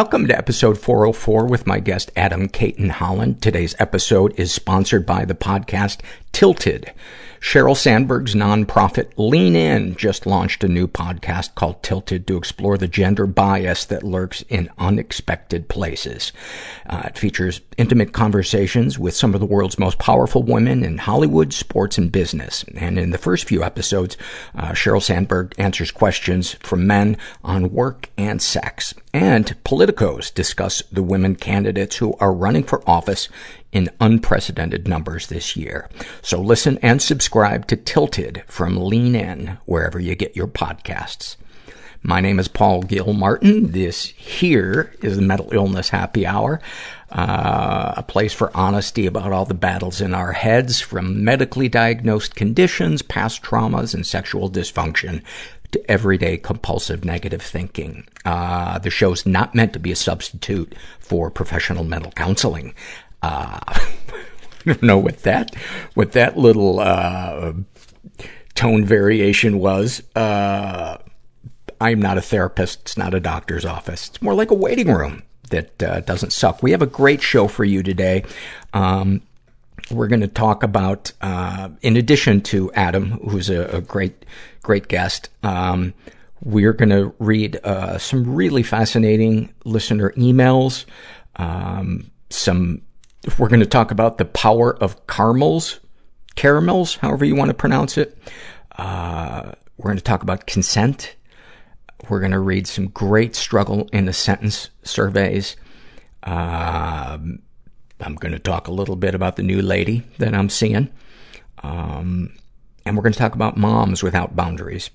Welcome to episode 404 with my guest Adam Cayton Holland. Today's episode is sponsored by the podcast Tilted. Sheryl Sandberg's nonprofit Lean In just launched a new podcast called Tilted to explore the gender bias that lurks in unexpected places. Uh, it features intimate conversations with some of the world's most powerful women in Hollywood, sports, and business. And in the first few episodes, uh, Sheryl Sandberg answers questions from men on work and sex. And politicos discuss the women candidates who are running for office in unprecedented numbers this year. So listen and subscribe to Tilted from Lean In, wherever you get your podcasts. My name is Paul Gilmartin. This here is the Mental Illness Happy Hour, uh, a place for honesty about all the battles in our heads, from medically diagnosed conditions, past traumas, and sexual dysfunction to everyday compulsive negative thinking. Uh, the show's not meant to be a substitute for professional mental counseling. Uh, I don't know what that, what that little, uh, tone variation was. Uh, I'm not a therapist. It's not a doctor's office. It's more like a waiting room that uh, doesn't suck. We have a great show for you today. Um, we're going to talk about, uh, in addition to Adam, who's a, a great, great guest, um, we're going to read uh, some really fascinating listener emails, um, some we're going to talk about the power of caramels, caramels, however you want to pronounce it. Uh, we're going to talk about consent. We're going to read some great struggle in the sentence surveys. Uh, I'm going to talk a little bit about the new lady that I'm seeing. Um, and we're going to talk about moms without boundaries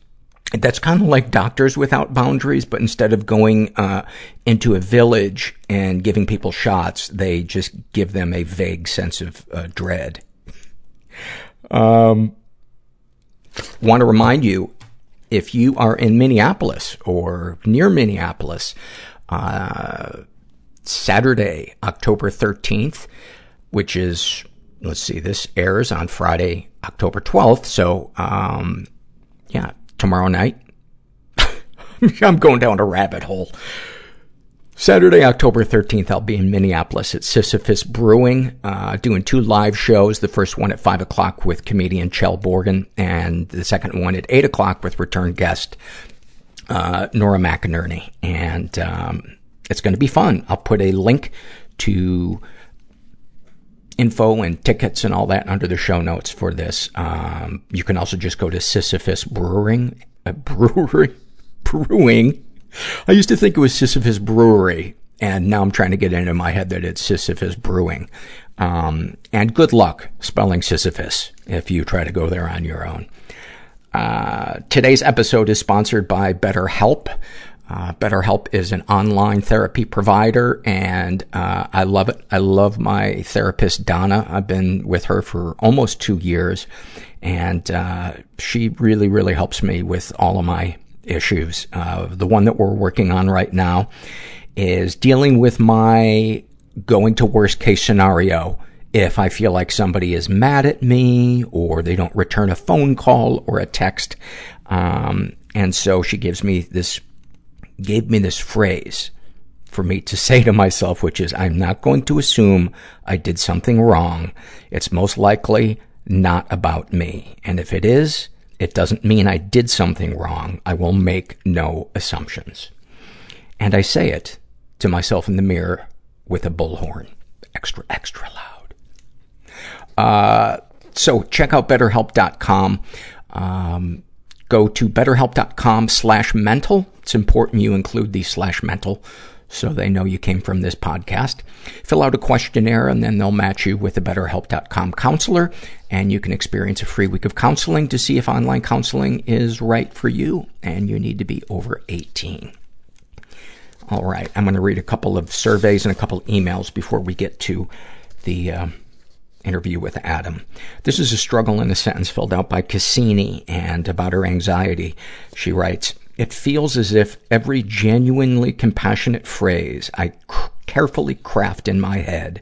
that's kind of like doctors without boundaries, but instead of going uh, into a village and giving people shots, they just give them a vague sense of uh, dread. Um, want to remind you, if you are in Minneapolis or near Minneapolis, uh, Saturday, October 13th, which is, let's see, this airs on Friday, October 12th. So, um, yeah, tomorrow night. I'm going down a rabbit hole. Saturday, October 13th, I'll be in Minneapolis at Sisyphus Brewing, uh, doing two live shows. The first one at 5 o'clock with comedian Chell Borgen, and the second one at 8 o'clock with return guest, uh, Nora McInerney. And, um, it's gonna be fun. I'll put a link to info and tickets and all that under the show notes for this. Um, you can also just go to Sisyphus Brewing, uh, brewery, brewing. I used to think it was Sisyphus Brewery, and now I'm trying to get into my head that it's Sisyphus Brewing. Um, and good luck spelling Sisyphus if you try to go there on your own. Uh, today's episode is sponsored by BetterHelp. Uh, BetterHelp is an online therapy provider, and uh, I love it. I love my therapist Donna. I've been with her for almost two years, and uh, she really, really helps me with all of my issues. Uh, the one that we're working on right now is dealing with my going to worst case scenario if I feel like somebody is mad at me or they don't return a phone call or a text. Um, and so she gives me this gave me this phrase for me to say to myself, which is, I'm not going to assume I did something wrong. It's most likely not about me. And if it is, it doesn't mean I did something wrong. I will make no assumptions. And I say it to myself in the mirror with a bullhorn. Extra, extra loud. Uh, so check out betterhelp.com. Um, go to betterhelp.com slash mental. It's important you include the slash mental so they know you came from this podcast. Fill out a questionnaire and then they'll match you with a betterhelp.com counselor and you can experience a free week of counseling to see if online counseling is right for you and you need to be over 18. All right. I'm going to read a couple of surveys and a couple emails before we get to the, uh, interview with Adam. This is a struggle in a sentence filled out by Cassini and about her anxiety. She writes, it feels as if every genuinely compassionate phrase I carefully craft in my head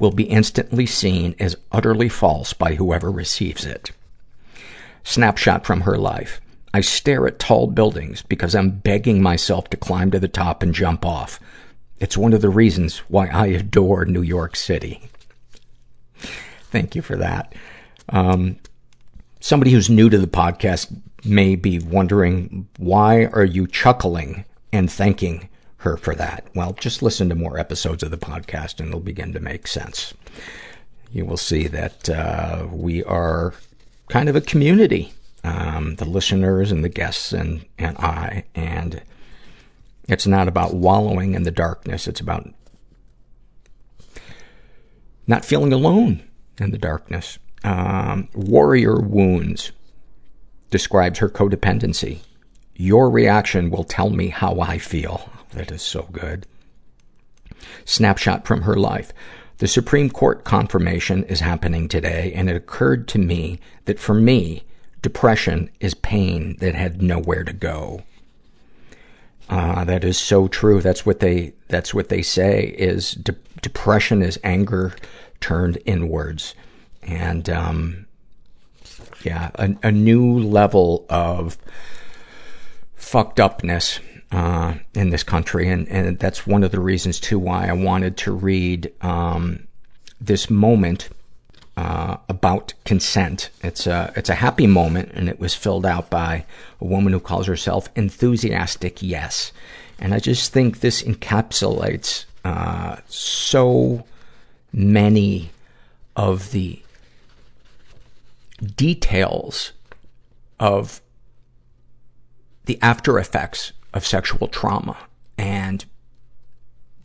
will be instantly seen as utterly false by whoever receives it. Snapshot from her life. I stare at tall buildings because I'm begging myself to climb to the top and jump off. It's one of the reasons why I adore New York City. Thank you for that. Um, somebody who's new to the podcast may be wondering, why are you chuckling and thanking her for that? Well, just listen to more episodes of the podcast and it'll begin to make sense. You will see that, uh, we are kind of a community. Um, the listeners and the guests and, and I, and it's not about wallowing in the darkness. It's about not feeling alone in the darkness. Um, Warrior Wounds describes her codependency. Your reaction will tell me how I feel. That is so good. Snapshot from her life. The Supreme Court confirmation is happening today, and it occurred to me that for me, depression is pain that had nowhere to go. Uh, that is so true. That's what they, that's what they say is de- depression is anger turned inwards. And, um, yeah, a, a new level of fucked upness, uh, in this country. And, and that's one of the reasons too why I wanted to read, um, this moment, uh, about consent. It's a, it's a happy moment and it was filled out by a woman who calls herself enthusiastic yes. And I just think this encapsulates, uh, so many of the details of the after effects of sexual trauma and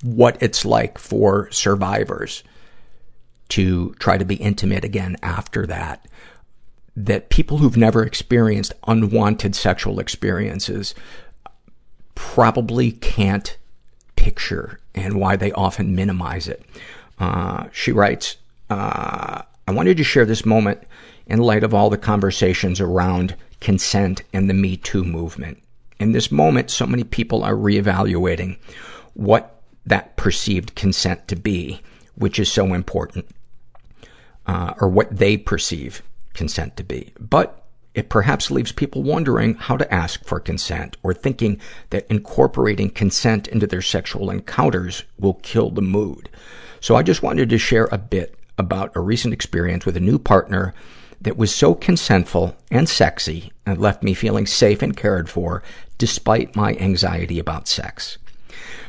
what it's like for survivors to try to be intimate again after that. That people who've never experienced unwanted sexual experiences probably can't picture and why they often minimize it. Uh, she writes, uh, I wanted to share this moment in light of all the conversations around consent and the Me Too movement. In this moment, so many people are reevaluating what that perceived consent to be, which is so important, uh, or what they perceive consent to be. But it perhaps leaves people wondering how to ask for consent or thinking that incorporating consent into their sexual encounters will kill the mood. So I just wanted to share a bit about a recent experience with a new partner that was so consentful and sexy and left me feeling safe and cared for despite my anxiety about sex.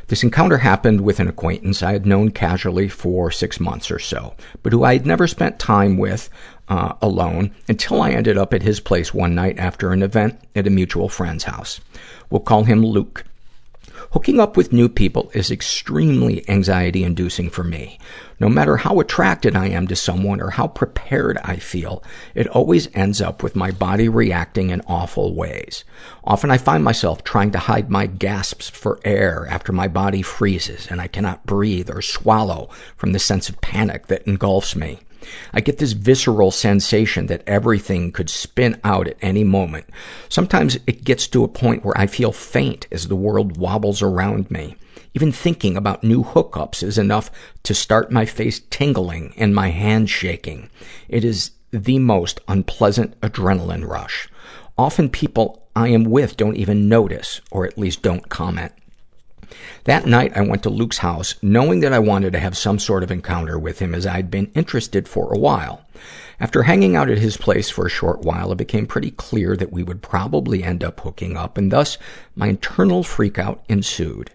This encounter happened with an acquaintance I had known casually for six months or so, but who I had never spent time with uh, alone until I ended up at his place one night after an event at a mutual friend's house. We'll call him Luke. Hooking up with new people is extremely anxiety inducing for me. No matter how attracted I am to someone or how prepared I feel, it always ends up with my body reacting in awful ways. Often I find myself trying to hide my gasps for air after my body freezes and I cannot breathe or swallow from the sense of panic that engulfs me. I get this visceral sensation that everything could spin out at any moment. Sometimes it gets to a point where I feel faint as the world wobbles around me. Even thinking about new hookups is enough to start my face tingling and my hands shaking. It is the most unpleasant adrenaline rush. Often people I am with don't even notice, or at least don't comment. That night, I went to Luke's house, knowing that I wanted to have some sort of encounter with him as I'd been interested for a while. After hanging out at his place for a short while, it became pretty clear that we would probably end up hooking up, and thus my internal freakout ensued.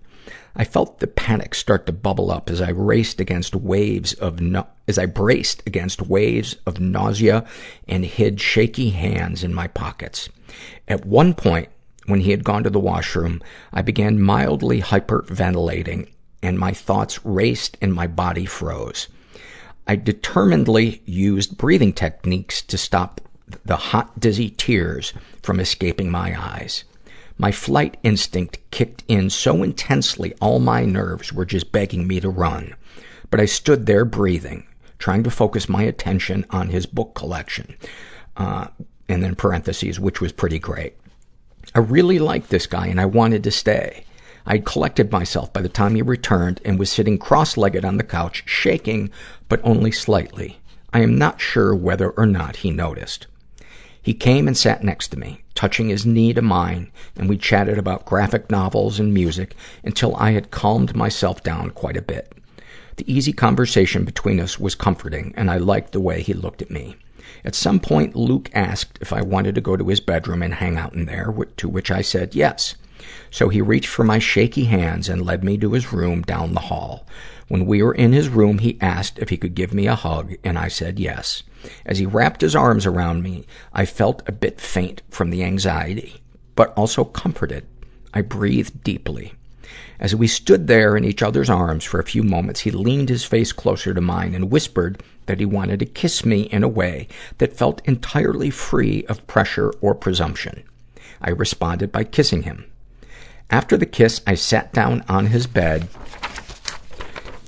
I felt the panic start to bubble up as I raced against waves of as I braced against waves of nausea and hid shaky hands in my pockets. At one point, when he had gone to the washroom, I began mildly hyperventilating and my thoughts raced and my body froze. I determinedly used breathing techniques to stop the hot, dizzy tears from escaping my eyes. My flight instinct kicked in so intensely all my nerves were just begging me to run. But I stood there breathing, trying to focus my attention on his book collection. Uh, and then parentheses, which was pretty great. I really liked this guy and I wanted to stay. I had collected myself by the time he returned and was sitting cross-legged on the couch, shaking, but only slightly. I am not sure whether or not he noticed. He came and sat next to me. touching his knee to mine, and we chatted about graphic novels and music until I had calmed myself down quite a bit. The easy conversation between us was comforting, and I liked the way he looked at me. At some point, Luke asked if I wanted to go to his bedroom and hang out in there, to which I said yes. So he reached for my shaky hands and led me to his room down the hall. When we were in his room, he asked if he could give me a hug, and I said yes. As he wrapped his arms around me, I felt a bit faint from the anxiety, but also comforted. I breathed deeply. As we stood there in each other's arms for a few moments, he leaned his face closer to mine and whispered that he wanted to kiss me in a way that felt entirely free of pressure or presumption. I responded by kissing him. After the kiss, I sat down on his bed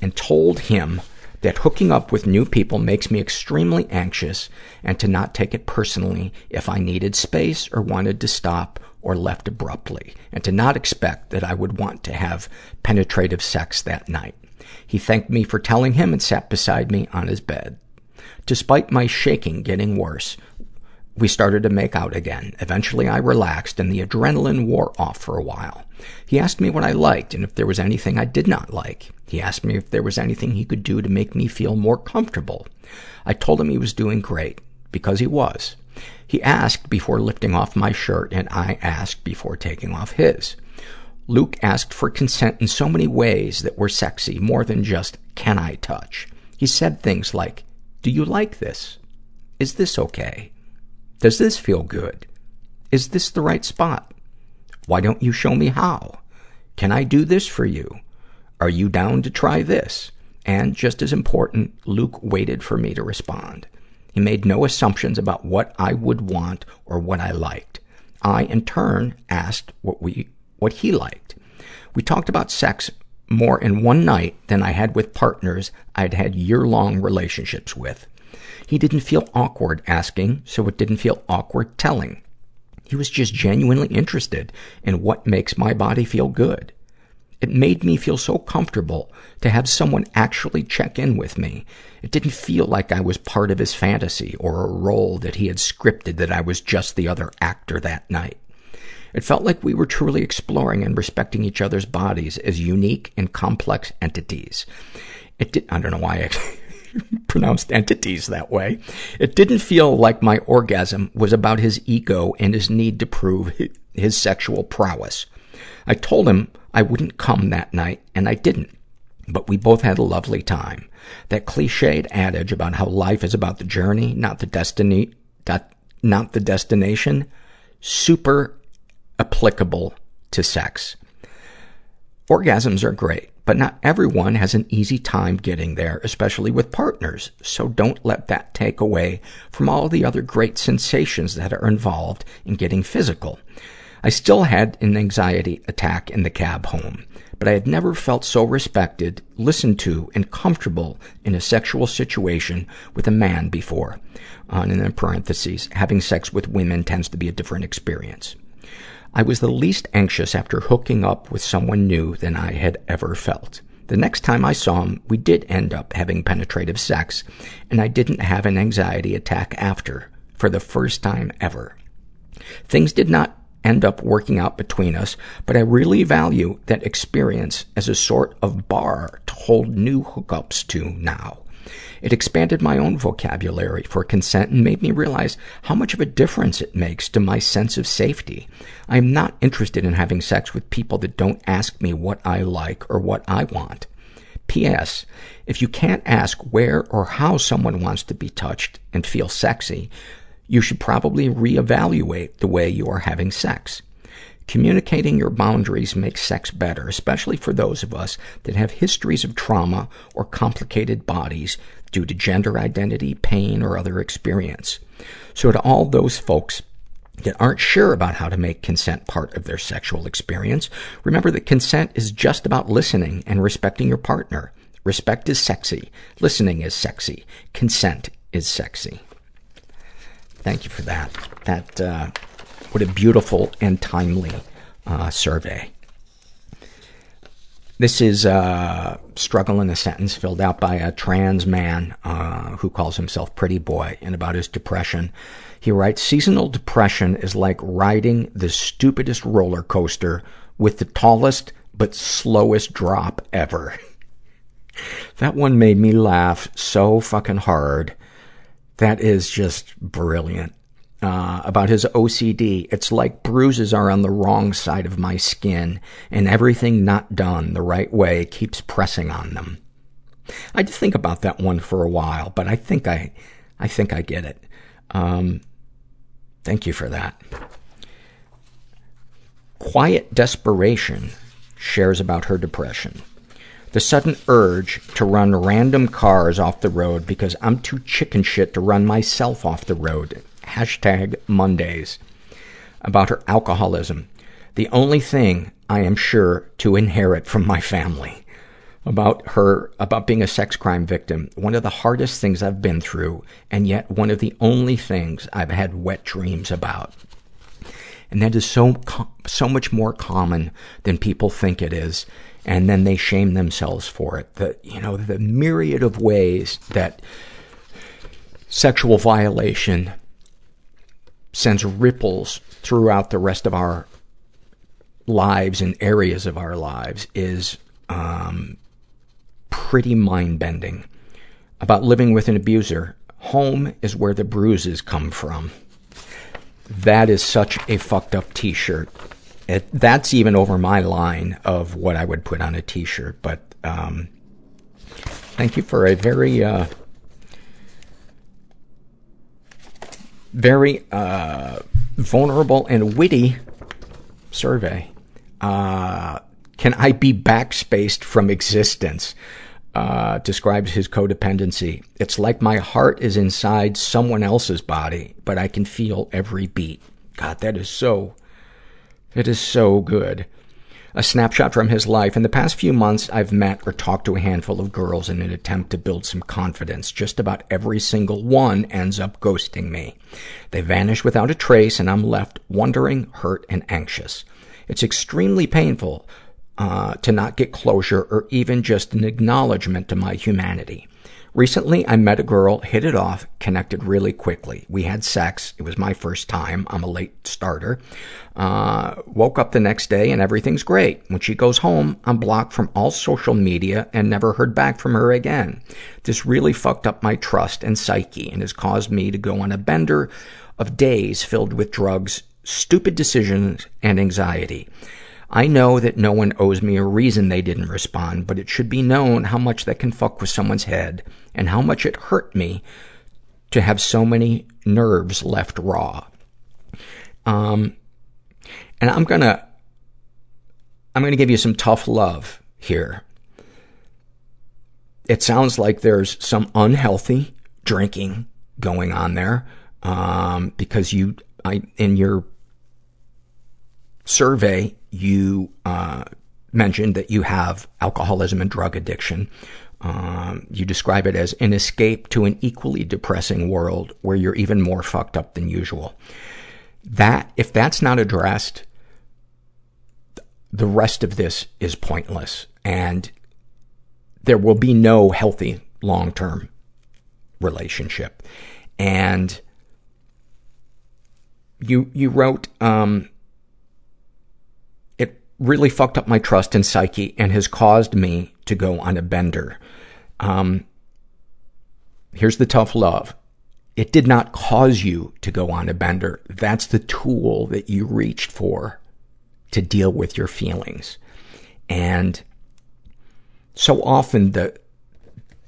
and told him that hooking up with new people makes me extremely anxious and to not take it personally if I needed space or wanted to stop or left abruptly, and to not expect that I would want to have penetrative sex that night. He thanked me for telling him and sat beside me on his bed. Despite my shaking getting worse, we started to make out again. Eventually I relaxed and the adrenaline wore off for a while. He asked me what I liked and if there was anything I did not like. He asked me if there was anything he could do to make me feel more comfortable. I told him he was doing great, because he was. He asked before lifting off my shirt and I asked before taking off his. Luke asked for consent in so many ways that were sexy, more than just, can I touch? He said things like, do you like this? Is this okay? Does this feel good? Is this the right spot? Why don't you show me how? Can I do this for you? Are you down to try this? And just as important, Luke waited for me to respond. He made no assumptions about what I would want or what I liked. I, in turn, asked what we, what he liked. We talked about sex more in one night than I had with partners I'd had year-long relationships with. He didn't feel awkward asking, so it didn't feel awkward telling. He was just genuinely interested in what makes my body feel good. It made me feel so comfortable to have someone actually check in with me. It didn't feel like I was part of his fantasy or a role that he had scripted that I was just the other actor that night. It felt like we were truly exploring and respecting each other's bodies as unique and complex entities. It did, I don't know why I pronounced entities that way. It didn't feel like my orgasm was about his ego and his need to prove his sexual prowess. I told him I wouldn't come that night, and I didn't. But we both had a lovely time. That cliched adage about how life is about the journey, not the destiny, not the destination, super applicable to sex. Orgasms are great, but not everyone has an easy time getting there, especially with partners. So don't let that take away from all the other great sensations that are involved in getting physical. I still had an anxiety attack in the cab home, but I had never felt so respected, listened to, and comfortable in a sexual situation with a man before. Uh, and in parentheses, having sex with women tends to be a different experience. I was the least anxious after hooking up with someone new than I had ever felt. The next time I saw him, we did end up having penetrative sex, and I didn't have an anxiety attack after, for the first time ever. Things did not end up working out between us, but I really value that experience as a sort of bar to hold new hookups to now. It expanded my own vocabulary for consent and made me realize how much of a difference it makes to my sense of safety. I am not interested in having sex with people that don't ask me what I like or what I want. P.S. If you can't ask where or how someone wants to be touched and feel sexy, you should probably reevaluate the way you are having sex. Communicating your boundaries makes sex better, especially for those of us that have histories of trauma or complicated bodies due to gender identity, pain, or other experience. So to all those folks that aren't sure about how to make consent part of their sexual experience, remember that consent is just about listening and respecting your partner. Respect is sexy. Listening is sexy. Consent is sexy. Thank you for that. That, uh, what a beautiful and timely uh, survey. This is a struggle in a sentence filled out by a trans man, uh, who calls himself Pretty Boy, and about his depression. He writes, seasonal depression is like riding the stupidest roller coaster with the tallest but slowest drop ever. that one made me laugh so fucking hard. That is just brilliant. Uh, about his OCD. It's like bruises are on the wrong side of my skin, and everything not done the right way keeps pressing on them. I to think about that one for a while, but I think I, I think I get it. Um, thank you for that. Quiet Desperation shares about her depression. The sudden urge to run random cars off the road because I'm too chicken shit to run myself off the road. Hashtag Mondays. About her alcoholism. The only thing I am sure to inherit from my family. About her, about being a sex crime victim. One of the hardest things I've been through, and yet one of the only things I've had wet dreams about. And that is so, so much more common than people think it is. And then they shame themselves for it. The, you know, the myriad of ways that sexual violation sends ripples throughout the rest of our lives and areas of our lives is, um, pretty mind-bending. About living with an abuser, home is where the bruises come from. That is such a fucked up t-shirt. That's even over my line of what I would put on a t-shirt, but, um, thank you for a very, uh, very, uh, vulnerable and witty survey. Uh, can I be backspaced from existence? Uh, describes his codependency. It's like my heart is inside someone else's body, but I can feel every beat. God, that is so, it is so good. A snapshot from his life. In the past few months, I've met or talked to a handful of girls in an attempt to build some confidence. Just about every single one ends up ghosting me. They vanish without a trace, and I'm left wondering, hurt, and anxious. It's extremely painful to not get closure or even just an acknowledgement to my humanity. Recently, I met a girl, hit it off, connected really quickly. We had sex. It was my first time. I'm a late starter. Uh, woke up the next day and everything's great. When she goes home, I'm blocked from all social media and never heard back from her again. This really fucked up my trust and psyche and has caused me to go on a bender of days filled with drugs, stupid decisions, and anxiety. I know that no one owes me a reason they didn't respond, but it should be known how much that can fuck with someone's head and how much it hurt me to have so many nerves left raw. Um, and I'm gonna, I'm gonna give you some tough love here. It sounds like there's some unhealthy drinking going on there, um, because you, I, in your survey, you, uh, mentioned that you have alcoholism and drug addiction. Um, you describe it as an escape to an equally depressing world where you're even more fucked up than usual. That, if that's not addressed, the rest of this is pointless and there will be no healthy long-term relationship. And you, you wrote, um, really fucked up my trust and psyche and has caused me to go on a bender. Um, here's the tough love. It did not cause you to go on a bender. That's the tool that you reached for to deal with your feelings. And so often the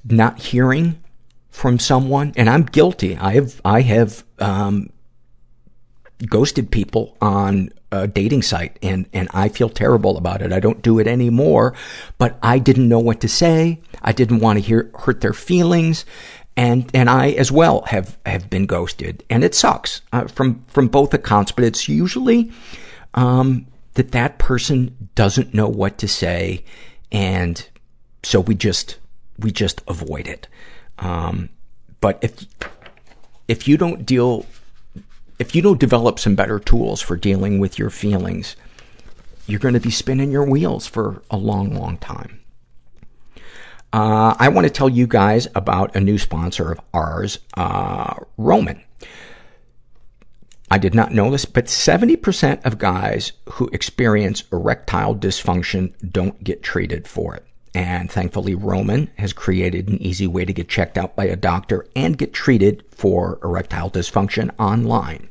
not hearing from someone, and I'm guilty. I have, I have, um, ghosted people on a dating site and, and I feel terrible about it. I don't do it anymore, but I didn't know what to say. I didn't want to hear, hurt their feelings. And, and I as well have, have been ghosted. And it sucks, uh, from, from both accounts, but it's usually, um, that that person doesn't know what to say. And so we just, we just avoid it. Um, but if, if you don't deal if you don't develop some better tools for dealing with your feelings, you're going to be spinning your wheels for a long, long time. Uh, I want to tell you guys about a new sponsor of ours, uh, Roman. I did not know this, but 70% of guys who experience erectile dysfunction don't get treated for it. And thankfully, Roman has created an easy way to get checked out by a doctor and get treated for erectile dysfunction online.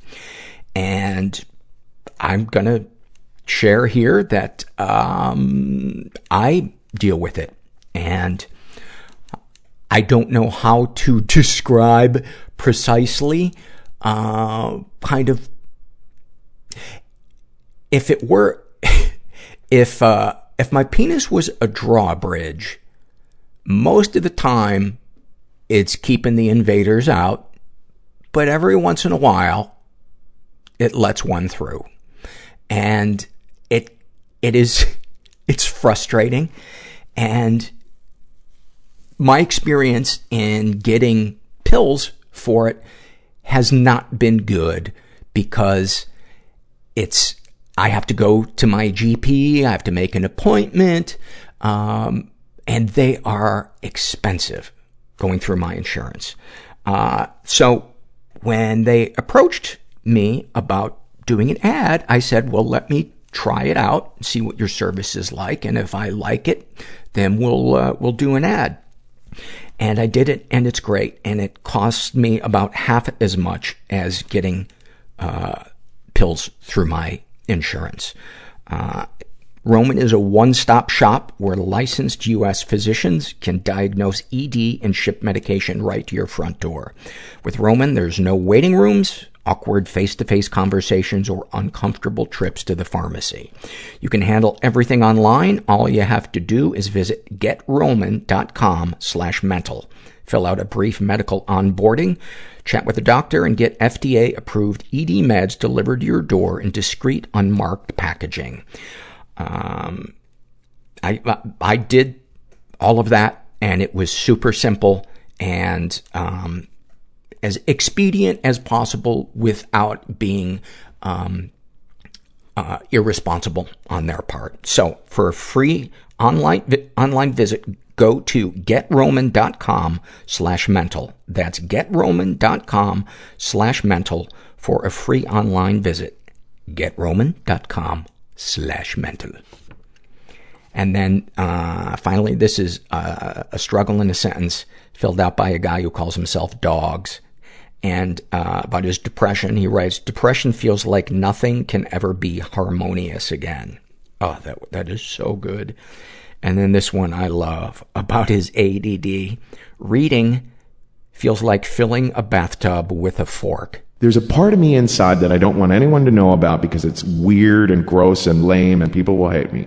And I'm gonna share here that, um, I deal with it. And I don't know how to describe precisely, uh, kind of, if it were, if, uh, if my penis was a drawbridge, most of the time it's keeping the invaders out, but every once in a while it lets one through. And it, it is, it's frustrating. And my experience in getting pills for it has not been good because it's, I have to go to my GP, I have to make an appointment, um, and they are expensive going through my insurance. Uh, so when they approached me about doing an ad, I said, well, let me try it out, and see what your service is like, and if I like it, then we'll, uh, we'll do an ad. And I did it, and it's great. And it cost me about half as much as getting uh, pills through my insurance. Uh, Roman is a one-stop shop where licensed U.S. physicians can diagnose ED and ship medication right to your front door. With Roman, there's no waiting rooms, awkward face-to-face conversations, or uncomfortable trips to the pharmacy. You can handle everything online. All you have to do is visit getroman.com slash mental. Fill out a brief medical onboarding, chat with a doctor, and get FDA-approved ED meds delivered to your door in discreet, unmarked packaging. Um, I, I did all of that, and it was super simple, and um, as expedient as possible without being um, uh, irresponsible on their part. So, for a free online vi- online visit, go to getroman.com slash mental. That's getroman.com slash mental for a free online visit. getroman.com slash mental. And then, uh, finally, this is uh, a struggle in a sentence filled out by a guy who calls himself Dogs. And, uh, about his depression, he writes, Depression feels like nothing can ever be harmonious again. Oh, that, that is so good. And then this one I love about his ADD. Reading feels like filling a bathtub with a fork. There's a part of me inside that I don't want anyone to know about because it's weird and gross and lame and people will hate me.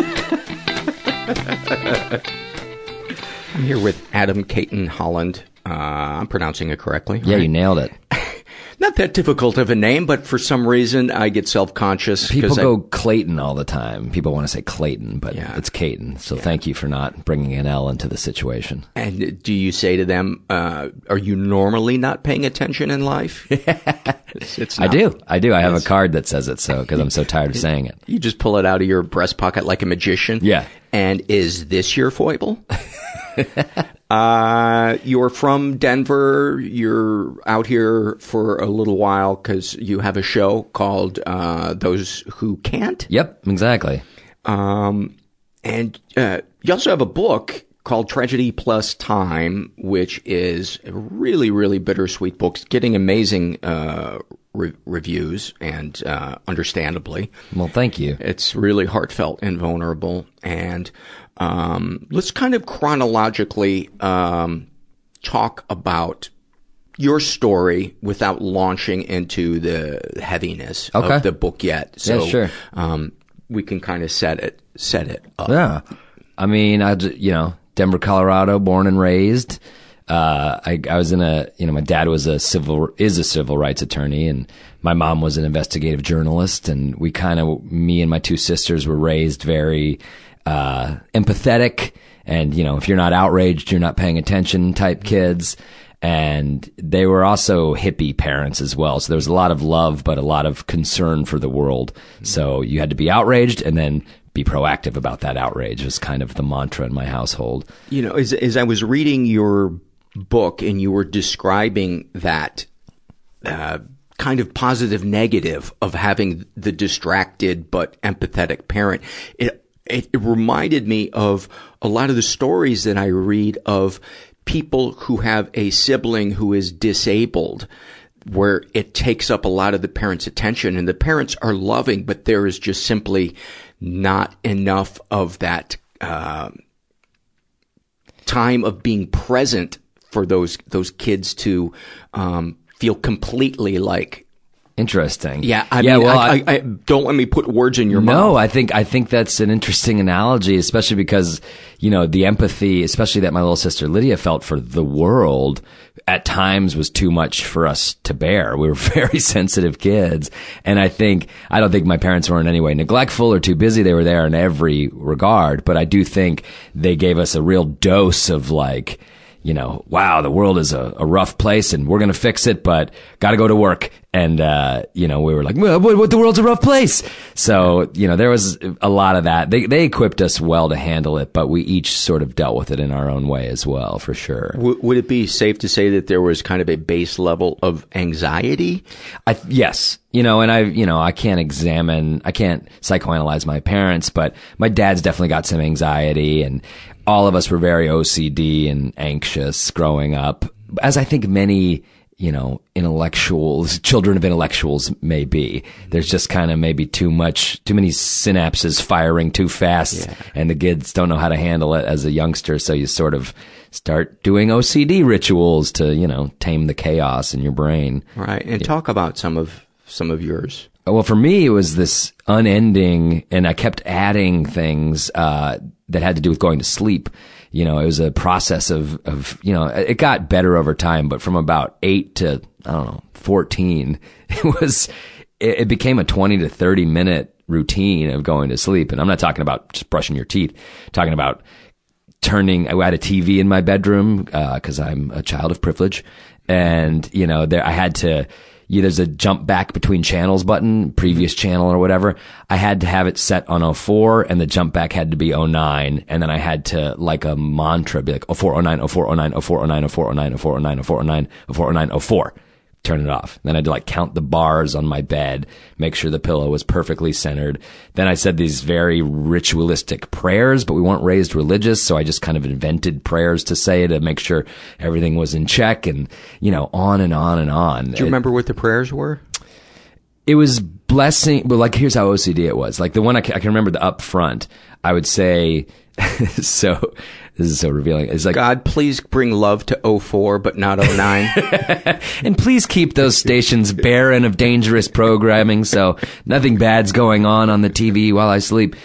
I'm here with Adam Cayton Holland. Uh, I'm pronouncing it correctly. Yeah, right? you nailed it. Not that difficult of a name, but for some reason I get self-conscious. People go I, Clayton all the time. People want to say Clayton, but yeah. it's Cayton. So yeah. thank you for not bringing an L into the situation. And do you say to them, uh, are you normally not paying attention in life? it's, it's I do. I do. I have a card that says it so, because I'm so tired of saying it. You just pull it out of your breast pocket like a magician? Yeah. And is this your foible? uh, you're from Denver. You're out here for a little while because you have a show called uh, "Those Who Can't." Yep, exactly. Um, and uh, you also have a book called Tragedy Plus Time, which is a really, really bittersweet book. It's getting amazing uh, re- reviews, and uh, understandably. Well, thank you. It's really heartfelt and vulnerable. And um, let's kind of chronologically um, talk about your story without launching into the heaviness Okay. of the book yet. Yeah, So, sure. Um, we can kind of set it set it up. Yeah. I mean, I, you know, Denver, Colorado, born and raised. Uh, I, I was in a, you know, my dad was a civil, is a civil rights attorney and my mom was an investigative journalist and we kind of, me and my two sisters were raised very, uh, empathetic and, you know, if you're not outraged, you're not paying attention type kids. And they were also hippie parents as well. So there was a lot of love, but a lot of concern for the world. So you had to be outraged and then be proactive about that outrage was kind of the mantra in my household. You know, as, as I was reading your book and you were describing that uh, kind of positive negative of having the distracted but empathetic parent, it, it, reminded me of a lot of the stories that I read of people who have a sibling who is disabled where it takes up a lot of the parents' attention and the parents are loving, but there is just simply not enough of that, uh, time of being present for those, those kids to, um, feel completely like, Interesting. yeah, I yeah, mean, well, I, I, I, don't let me put words in your no, mouth. No, I think I think that's an interesting analogy, especially because you know the empathy, especially that my little sister Lydia felt for the world, at times was too much for us to bear. We were very sensitive kids, and I think I don't think my parents were in any way neglectful or too busy. They were there in every regard, but I do think they gave us a real dose of like you know, wow, the world is a, a rough place and we're going to fix it, but got to go to work. And, uh, you know, we were like, well, what, what, the world's a rough place. So, you know, there was a lot of that. They, they equipped us well to handle it, but we each sort of dealt with it in our own way as well, for sure. W- would it be safe to say that there was kind of a base level of anxiety? I, yes. You know, and I, you know, I can't examine, I can't psychoanalyze my parents, but my dad's definitely got some anxiety and all of us were very OCD and anxious growing up, as I think many, you know, intellectuals, children of intellectuals may be. There's just kind of maybe too much, too many synapses firing too fast and the kids don't know how to handle it as a youngster. So you sort of start doing OCD rituals to, you know, tame the chaos in your brain. Right. And talk about some of, some of yours. Well, for me, it was this unending, and I kept adding things uh, that had to do with going to sleep. You know, it was a process of, of, you know, it got better over time, but from about eight to, I don't know, 14, it was, it, it became a 20 to 30 minute routine of going to sleep. And I'm not talking about just brushing your teeth, talking about turning, I had a TV in my bedroom, uh, cause I'm a child of privilege. And, you know, there, I had to, yeah, there's a jump back between channels button, previous mm-hmm. channel or whatever. I had to have it set on 04 and the jump back had to be 09. And then I had to, like a mantra, be like 04, 09, 04, 09, 04, 09, 04, 09, 04, 09, 04, 09, 04, 09, 04. Turn it off. Then I had to like count the bars on my bed, make sure the pillow was perfectly centered. Then I said these very ritualistic prayers, but we weren't raised religious. So I just kind of invented prayers to say to make sure everything was in check and, you know, on and on and on. Do you remember what the prayers were? it was blessing but like here's how ocd it was like the one i can, I can remember the up front i would say so this is so revealing. It's like God, please bring love to 04, but not 09. and please keep those stations barren of dangerous programming so nothing bad's going on on the tv while i sleep.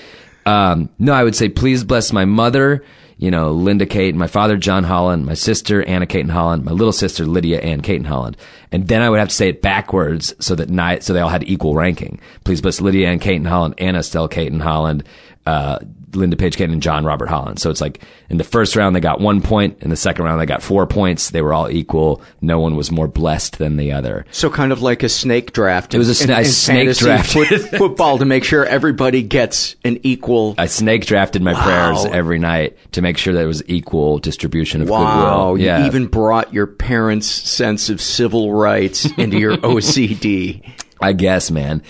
Um, no i would say please bless my mother you know linda kate my father john holland my sister anna Cayton holland my little sister lydia ann Cayton holland. And then i would have to say it backwards so that night so they all had equal ranking. Please bless lydia ann Cayton holland anna estelle Cayton holland uh, Linda Page Cayton and John Robert Holland. So it's like in the first round they got one point, in the second round they got four points. They were all equal. No one was more blessed than the other. so kind of like a snake draft. It was a in- sna- in snake draft. foot- football to make sure everybody gets an equal. I snake drafted my Wow. prayers every night to make sure that it was equal distribution of goodwill. Wow, goodwill. you Yeah. even brought your parents' sense of civil rights into your OCD. I guess, man.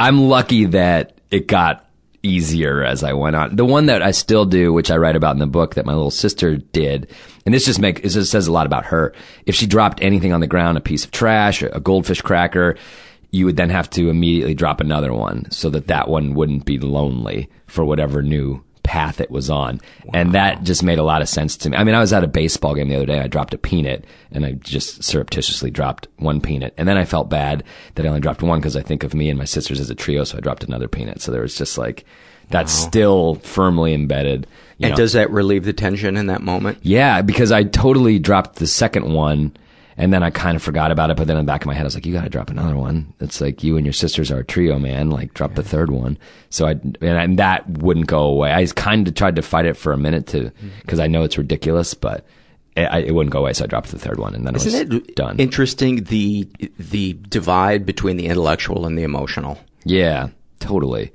I'm lucky that it got easier as I went on. The one that I still do, which I write about in the book that my little sister did, and this just makes, this just says a lot about her. If she dropped anything on the ground, a piece of trash, a goldfish cracker, you would then have to immediately drop another one so that that one wouldn't be lonely for whatever new path it was on. And that just made a lot of sense to me. I mean, I was at a baseball game the other day. I dropped a peanut and I just surreptitiously dropped one peanut. And then I felt bad that I only dropped one because I think of me and my sisters as a trio. So I dropped another peanut. So there was just like, that's still firmly embedded. you And know. does that relieve the tension in that moment? Yeah, because I totally dropped the second one and then I kind of forgot about it. But then in the back of my head, I was like, you got to drop another one. It's like you and your sisters are a trio, man. Like drop the third one. So I, and, and that wouldn't go away. I kind of tried to fight it for a minute to, mm-hmm. cause I know it's ridiculous, but it, I, it wouldn't go away. So I dropped the third one and then Isn't it was it done. interesting the the divide between the intellectual and the emotional? Yeah, totally.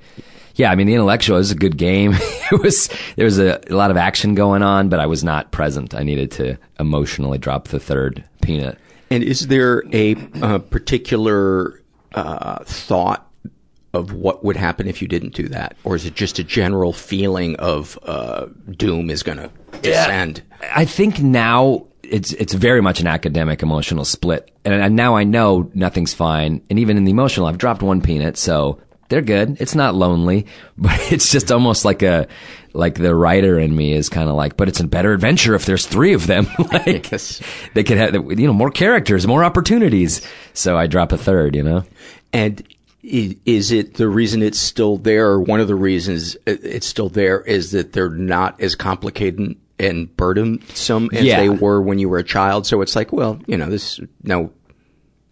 Yeah, I mean the intellectual is a good game. it was there was a, a lot of action going on, but I was not present. I needed to emotionally drop the third peanut. And is there a uh, particular uh, thought of what would happen if you didn't do that, or is it just a general feeling of uh, doom is going to descend? I think now it's it's very much an academic emotional split, and, and now I know nothing's fine. And even in the emotional, I've dropped one peanut, so they're good. It's not lonely, but it's just almost like a like the writer in me is kind of like, but it's a better adventure if there's three of them. like they could have you know more characters, more opportunities. So I drop a third, you know. And is it the reason it's still there, or one of the reasons it's still there is that they're not as complicated and burdensome as Yeah. they were when you were a child? So it's like, well, you know, this no.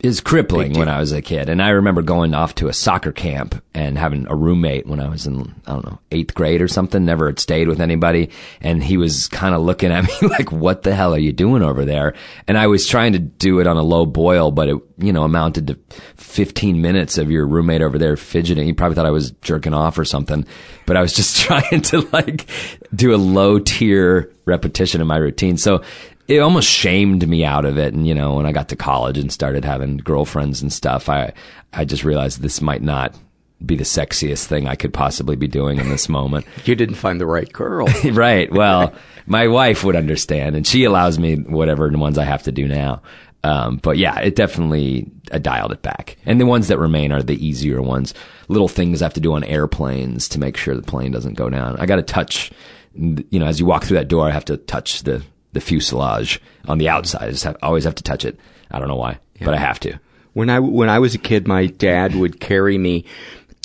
Is crippling when I was a kid. And I remember going off to a soccer camp and having a roommate when I was in, I don't know, eighth grade or something, never had stayed with anybody. And he was kind of looking at me like, what the hell are you doing over there? And I was trying to do it on a low boil, but it, you know, amounted to 15 minutes of your roommate over there fidgeting. He probably thought I was jerking off or something, but I was just trying to like do a low tier repetition of my routine. So it almost shamed me out of it. And, you know, when I got to college and started having girlfriends and stuff, I, I just realized this might not be the sexiest thing I could possibly be doing in this moment. You didn't find the right girl. right. Well, my wife would understand and she allows me whatever the ones I have to do now. Um, but yeah, it definitely, I dialed it back. And the ones that remain are the easier ones. Little things I have to do on airplanes to make sure the plane doesn't go down. I got to touch, you know, as you walk through that door, I have to touch the, the fuselage on the outside. I just have, always have to touch it. I don't know why, but I have to. When I when I was a kid, my dad would carry me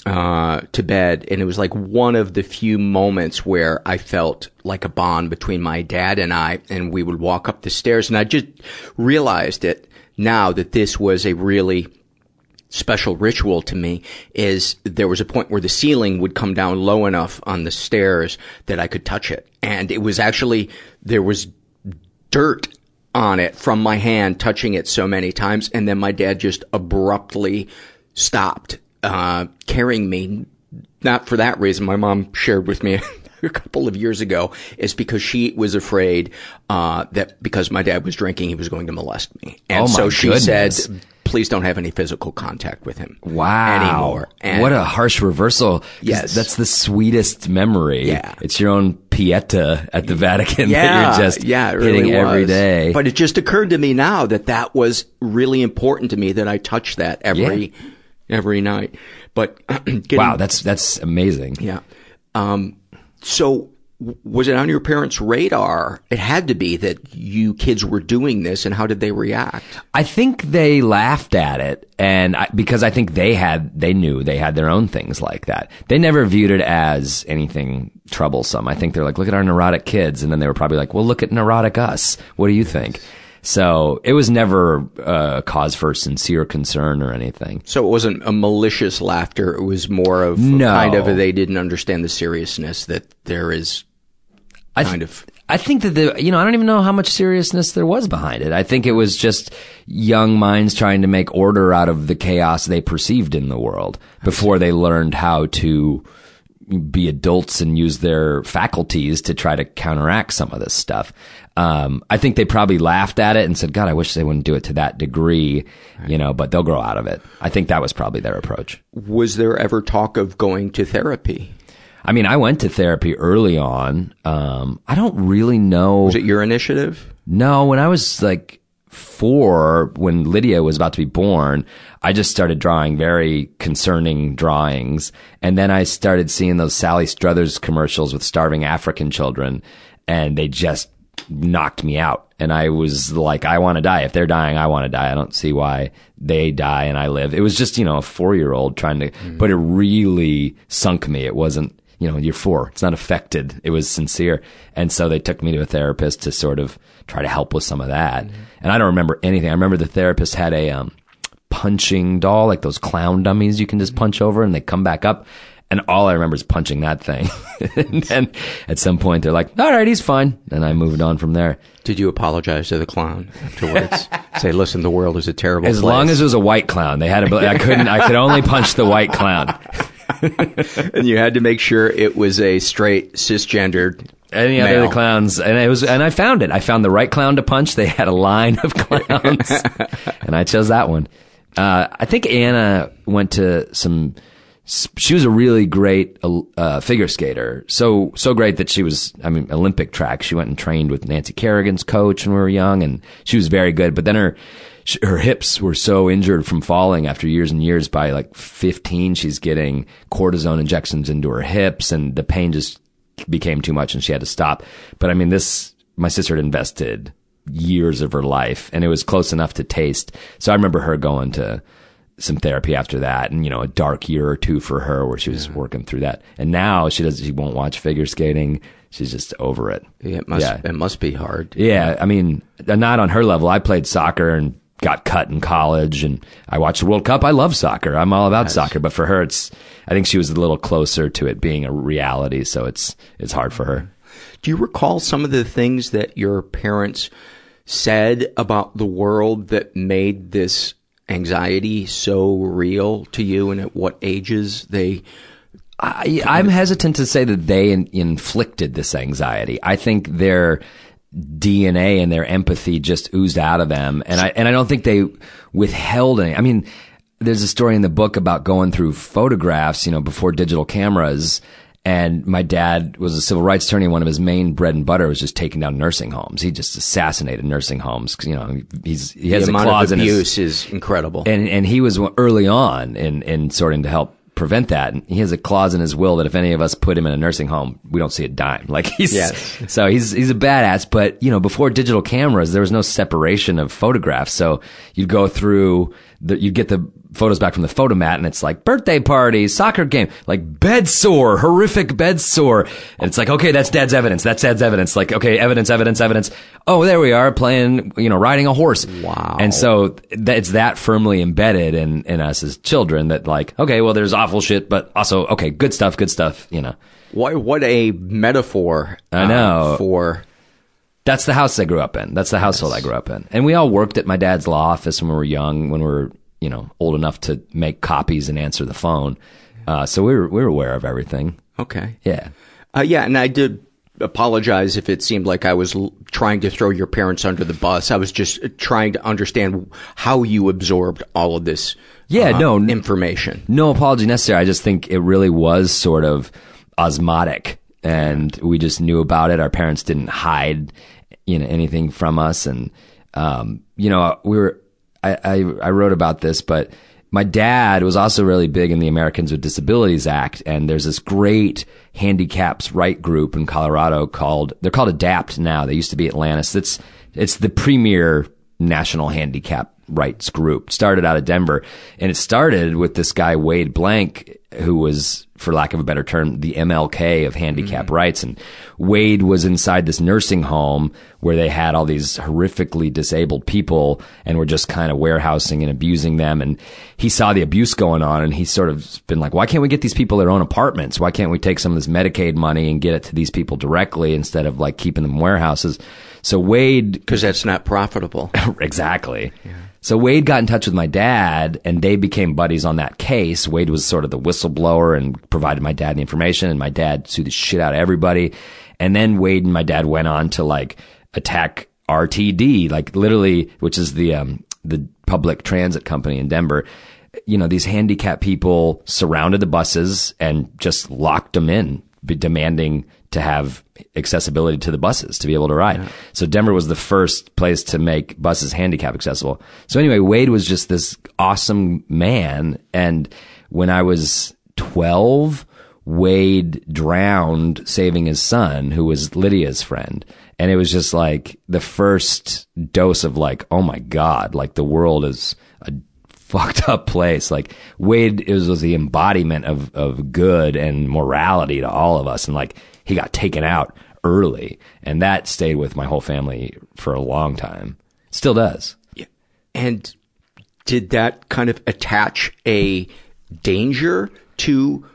uh, to bed, and it was like one of the few moments where I felt like a bond between my dad and I. And we would walk up the stairs, and I just realized it now that this was a really special ritual to me is there was a point where the ceiling would come down low enough on the stairs that I could touch it. And it was actually, there was dirt on it from my hand touching it so many times. And then my dad just abruptly stopped, uh, carrying me. Not for that reason. My mom shared with me a couple of years ago is because she was afraid, uh, that because my dad was drinking, he was going to molest me. And Oh, so she goodness. said, please don't have any physical contact with him. Wow. Anymore. And what a harsh reversal. Yes. That's the sweetest memory. Yeah. It's your own Pieta at the Vatican yeah, that you're just yeah, really hitting every was. day. But it just occurred to me now that that was really important to me that I touched that every every night. But getting, wow, that's, that's amazing. yeah. Um, so was it on your parents' radar? It had to be that you kids were doing this, and how did they react? I think they laughed at it, and I, because I think they had, they knew they had their own things like that. They never viewed it as anything troublesome. I think they're like, look at our neurotic kids, and then they were probably like, well, look at neurotic us. What do you think? So it was never uh, a cause for sincere concern or anything. So it wasn't a malicious laughter. It was more of No. kind of a, they didn't understand the seriousness that there is I th- kind of. I think that the, you know, I don't even know how much seriousness there was behind it. I think it was just young minds trying to make order out of the chaos they perceived in the world before they learned how to be adults and use their faculties to try to counteract some of this stuff. Um, I think they probably laughed at it and said, God, I wish they wouldn't do it to that degree, you know, but they'll grow out of it. I think that was probably their approach. Was there ever talk of going to therapy? I mean, I went to therapy early on. Um, I don't really know. Was it your initiative? No, when I was like four, when Lydia was about to be born, I just started drawing very concerning drawings. And then I started seeing those Sally Struthers commercials with starving African children and they just knocked me out. And I was like, I want to die. If they're dying, I want to die. I don't see why they die and I live. It was just, you know, a four year old trying to, but it really sunk me. It wasn't, you know, you're four. It's not affected. It was sincere. And so they took me to a therapist to sort of try to help with some of that. And I don't remember anything. I remember the therapist had a, um, punching doll, like those clown dummies you can just punch over and they come back up. And all I remember is punching that thing. and then at some point they're like, all right, he's fine. And I moved on from there. Did you apologize to the clown afterwards? Say, listen, the world is a terrible As place. long as it was a white clown, they had a, I couldn't, I could only punch the white clown. and you had to make sure it was a straight cisgendered Any male. other clowns, and it was, and I found it. I found the right clown to punch. They had a line of clowns, and I chose that one. Uh, I think Anna went to some. She was a really great uh, figure skater. So so great that she was. I mean, Olympic track. She went and trained with Nancy Kerrigan's coach when we were young, and she was very good. But then her sh- her hips were so injured from falling after years and years. By like fifteen, she's getting cortisone injections into her hips, and the pain just became too much, and she had to stop. But I mean, this my sister had invested years of her life, and it was close enough to taste. So I remember her going to some therapy after that and you know a dark year or two for her where she was working through that and now she does she won't watch figure skating she's just over it Yeah, it must, it must be hard. yeah i mean not on her level i played soccer and got cut in college and i watched the world cup. I love soccer. I'm all about soccer but for her it's i think she was a little closer to it being a reality so it's it's hard for her. Do you recall some of the things that your parents said about the world that made this anxiety so real to you and at what ages they I, I'm hesitant to say that they in, inflicted this anxiety. I think their DNA and their empathy just oozed out of them, and I and I don't think they withheld any. I mean, there's a story in the book about going through photographs, you know, before digital cameras. And my dad was a civil rights attorney. One of his main bread and butter was just taking down nursing homes. He just assassinated nursing homes. 'cause, You know, he's he has the a amount clause of in his, abuse is incredible. and and he was early on in in sorting to help prevent that. And he has a clause in his will that if any of us put him in a nursing home, we don't see a dime. Like he's Yes. so he's he's a badass. But you know, before digital cameras, there was no separation of photographs. So you'd go through the you'd get the photos back from the Fotomat and it's like birthday party, soccer game, like bed sore, horrific bed sore. And it's like, okay, that's dad's evidence. That's dad's evidence. Like, okay, evidence, evidence, evidence. Oh, there we are playing, you know, riding a horse. Wow. And so it's that firmly embedded in, in us as children that like, okay, well, there's awful shit, but also, okay, good stuff, good stuff, you know. what what a metaphor I uh, know. for That's the house I grew up in. That's the household I grew up in. And we all worked at my dad's law office when we were young, when we were, you know, old enough to make copies and answer the phone. Uh, so we were, we were aware of everything. okay Yeah. uh, yeah and I did apologize if it seemed like I was l- trying to throw your parents under the bus I was just trying to understand how you absorbed all of this Yeah, uh, no. information No apology necessary. I just think it really was sort of osmotic and we just knew about it. Our parents didn't hide, you know, anything from us. And, um, you know, we were, I, I, I wrote about this, but my dad was also really big in the Americans with Disabilities Act. And there's this great handicaps right group in Colorado called, they're called ADAPT now. They used to be Atlantis. It's, it's the premier national handicap rights group. Started out of Denver, and it started with this guy Wade Blank, who was, for lack of a better term, the MLK of handicap mm-hmm. rights. And Wade was inside this nursing home where they had all these horrifically disabled people and were just kind of warehousing and abusing them. And he saw the abuse going on, and he sort of been like, "Why can't we get these people their own apartments? Why can't we take some of this Medicaid money and get it to these people directly instead of like keeping them warehouses?" So Wade because that's not profitable exactly. So Wade got in touch with my dad and they became buddies on that case. Wade was sort of the whistleblower and provided my dad the information and my dad sued the shit out of everybody. And then Wade and my dad went on to like attack RTD, like literally, which is the, um, the public transit company in Denver. You know, these handicapped people surrounded the buses and just locked them in demanding to have accessibility to the buses to be able to ride. So Denver was the first place to make buses handicap accessible. So anyway, Wade was just this awesome man. And when I was 12, Wade drowned saving his son, who was Lydia's friend. And it was just like the first dose of like, oh my God, like the world is a fucked up place. Like Wade is, was the embodiment of, of good and morality to all of us. And like he got taken out early and that stayed with my whole family for a long time. Still does. Yeah. And did that kind of attach a danger to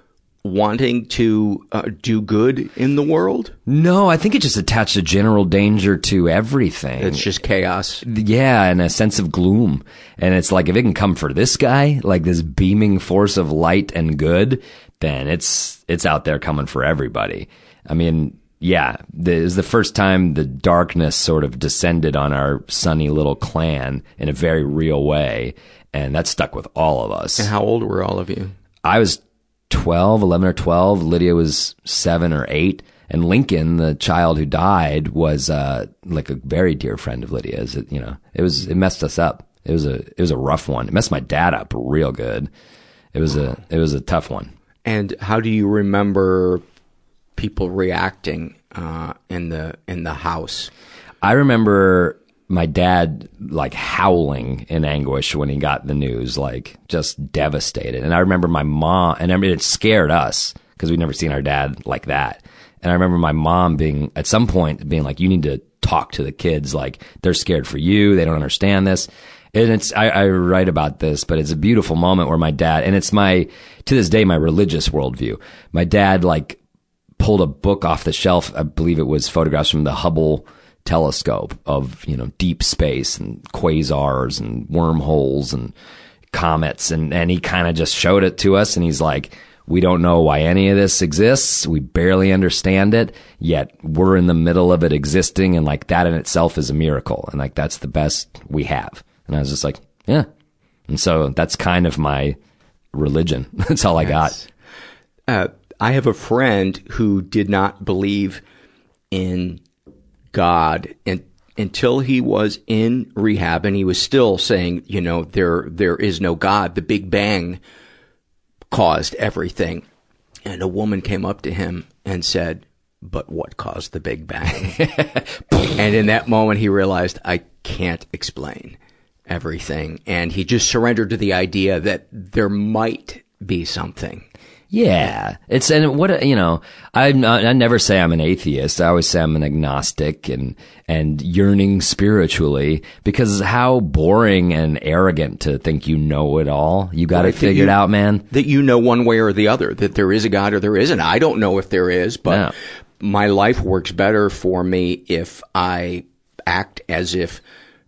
wanting to uh, do good in the world? No, I think it just attached a general danger to everything. It's just chaos. Yeah, and a sense of gloom. And it's like if it can come for this guy, like this beaming force of light and good, then it's it's out there coming for everybody. I mean, yeah, this is the first time the darkness sort of descended on our sunny little clan in a very real way, and that stuck with all of us. And how old were all of you? I was 12, 11 or 12. Lydia was 7 or 8. And Lincoln, the child who died, was uh, like a very dear friend of Lydia's. It, you know, it was it messed us up. It was a it was a rough one. It messed my dad up real good. It was a it was a tough one. And how do you remember people reacting uh, in the in the house? I remember my dad like howling in anguish when he got the news, like just devastated. And I remember my mom, and I mean, it scared us because we'd never seen our dad like that. And I remember my mom being at some point being like, "You need to talk to the kids. Like they're scared for you. They don't understand this." And it's I, I write about this, but it's a beautiful moment where my dad, and it's my to this day my religious worldview. My dad like pulled a book off the shelf. I believe it was photographs from the Hubble telescope of you know deep space and quasars and wormholes and comets. And and he kind of just showed it to us and he's like we don't know why any of this exists. We barely understand it yet we're in the middle of it existing and like that in itself is a miracle and like that's the best we have. And i was just like yeah. And so that's kind of my religion. That's all i got. Uh, i have a friend who did not believe in God and until he was in rehab and he was still saying, you know, there there is no God. The Big Bang caused everything. And a woman came up to him and said, "But what caused the Big Bang?" and in that moment he realized, I can't explain everything. And he just surrendered to the idea that there might be something. Yeah, it's and what you know. I I never say I'm an atheist. I always say I'm an agnostic and and yearning spiritually because how boring and arrogant to think you know it all. You got Right, it figured you- out, man. That you know one way or the other, that there is a God or there isn't. I don't know if there is, but No. my life works better for me if I act as if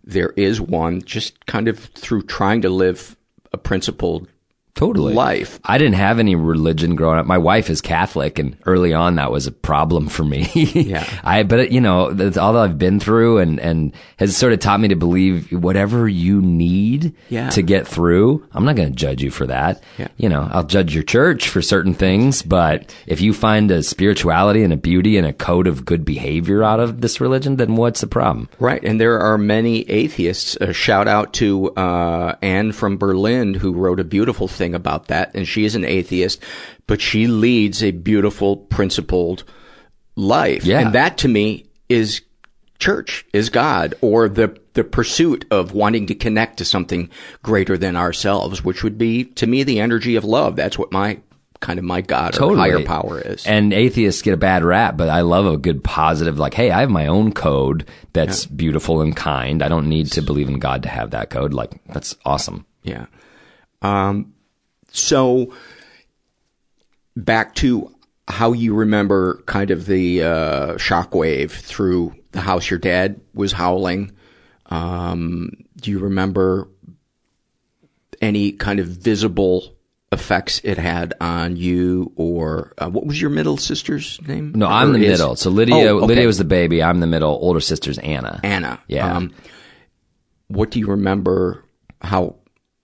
there is one, just kind of through trying to live a principled Totally. life. I didn't have any religion growing up. My wife is Catholic, and early on that was a problem for me. Yeah. I, but you know, that's all that I've been through, and and has sort of taught me to believe whatever you need Yeah. to get through. I'm not going to judge you for that. Yeah. You know, I'll judge your church for certain things, but if you find a spirituality and a beauty and a code of good behavior out of this religion, then what's the problem? Right, and there are many atheists. A shout out to uh, Anne from Berlin, who wrote a beautiful thing about that, and she is an atheist, but she leads a beautiful, principled life. Yeah. and that to me is church, is God, or the the pursuit of wanting to connect to something greater than ourselves, which would be to me the energy of love. That's what my kind of my God or higher power is. And atheists get a bad rap, but I love a good positive, like, hey, I have my own code that's beautiful and kind. I don't need to believe in God to have that code. Like, that's awesome. Yeah. Um, so back to how you remember kind of the uh, shockwave through the house your dad was howling. Um, do you remember any kind of visible effects it had on you or uh, what was your middle sister's name? No, I'm Or the is- middle. So Lydia, Oh, okay. Lydia was the baby. I'm the middle. Older sister's Anna. Anna. Yeah. Um, what do you remember how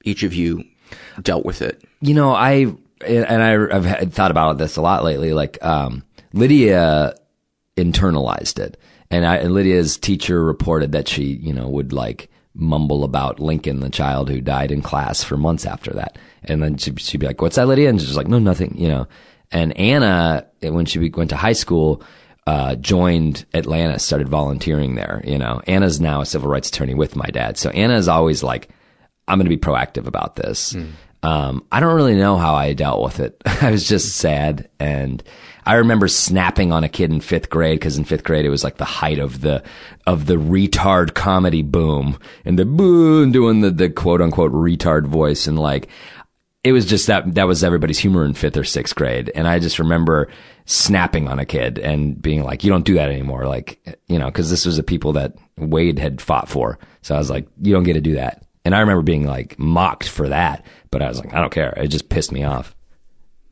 each of you dealt with it? You know, I and I, I've had, thought about this a lot lately. Like, um, Lydia internalized it. And, I, and Lydia's teacher reported that she, you know, would like mumble about Lincoln, the child who died in class for months after that. And then she'd, she'd be like, what's that, Lydia? And she's like, no, nothing, you know. And Anna, when she went to high school, uh, joined Atlantis, started volunteering there, you know. Anna's now a civil rights attorney with my dad. So Anna is always like, I'm going to be proactive about this. Um, I don't really know how I dealt with it. I was just sad. And I remember snapping on a kid in fifth grade because in fifth grade it was like the height of the, of the retard comedy boom and the boom doing the, the quote unquote retard voice. And like, it was just that, that was everybody's humor in fifth or sixth grade. And I just remember snapping on a kid and being like, you don't do that anymore. Like, you know, cause this was the people that Wade had fought for. So I was like, you don't get to do that. And I remember being like mocked for that, but I was like, I don't care. It just pissed me off.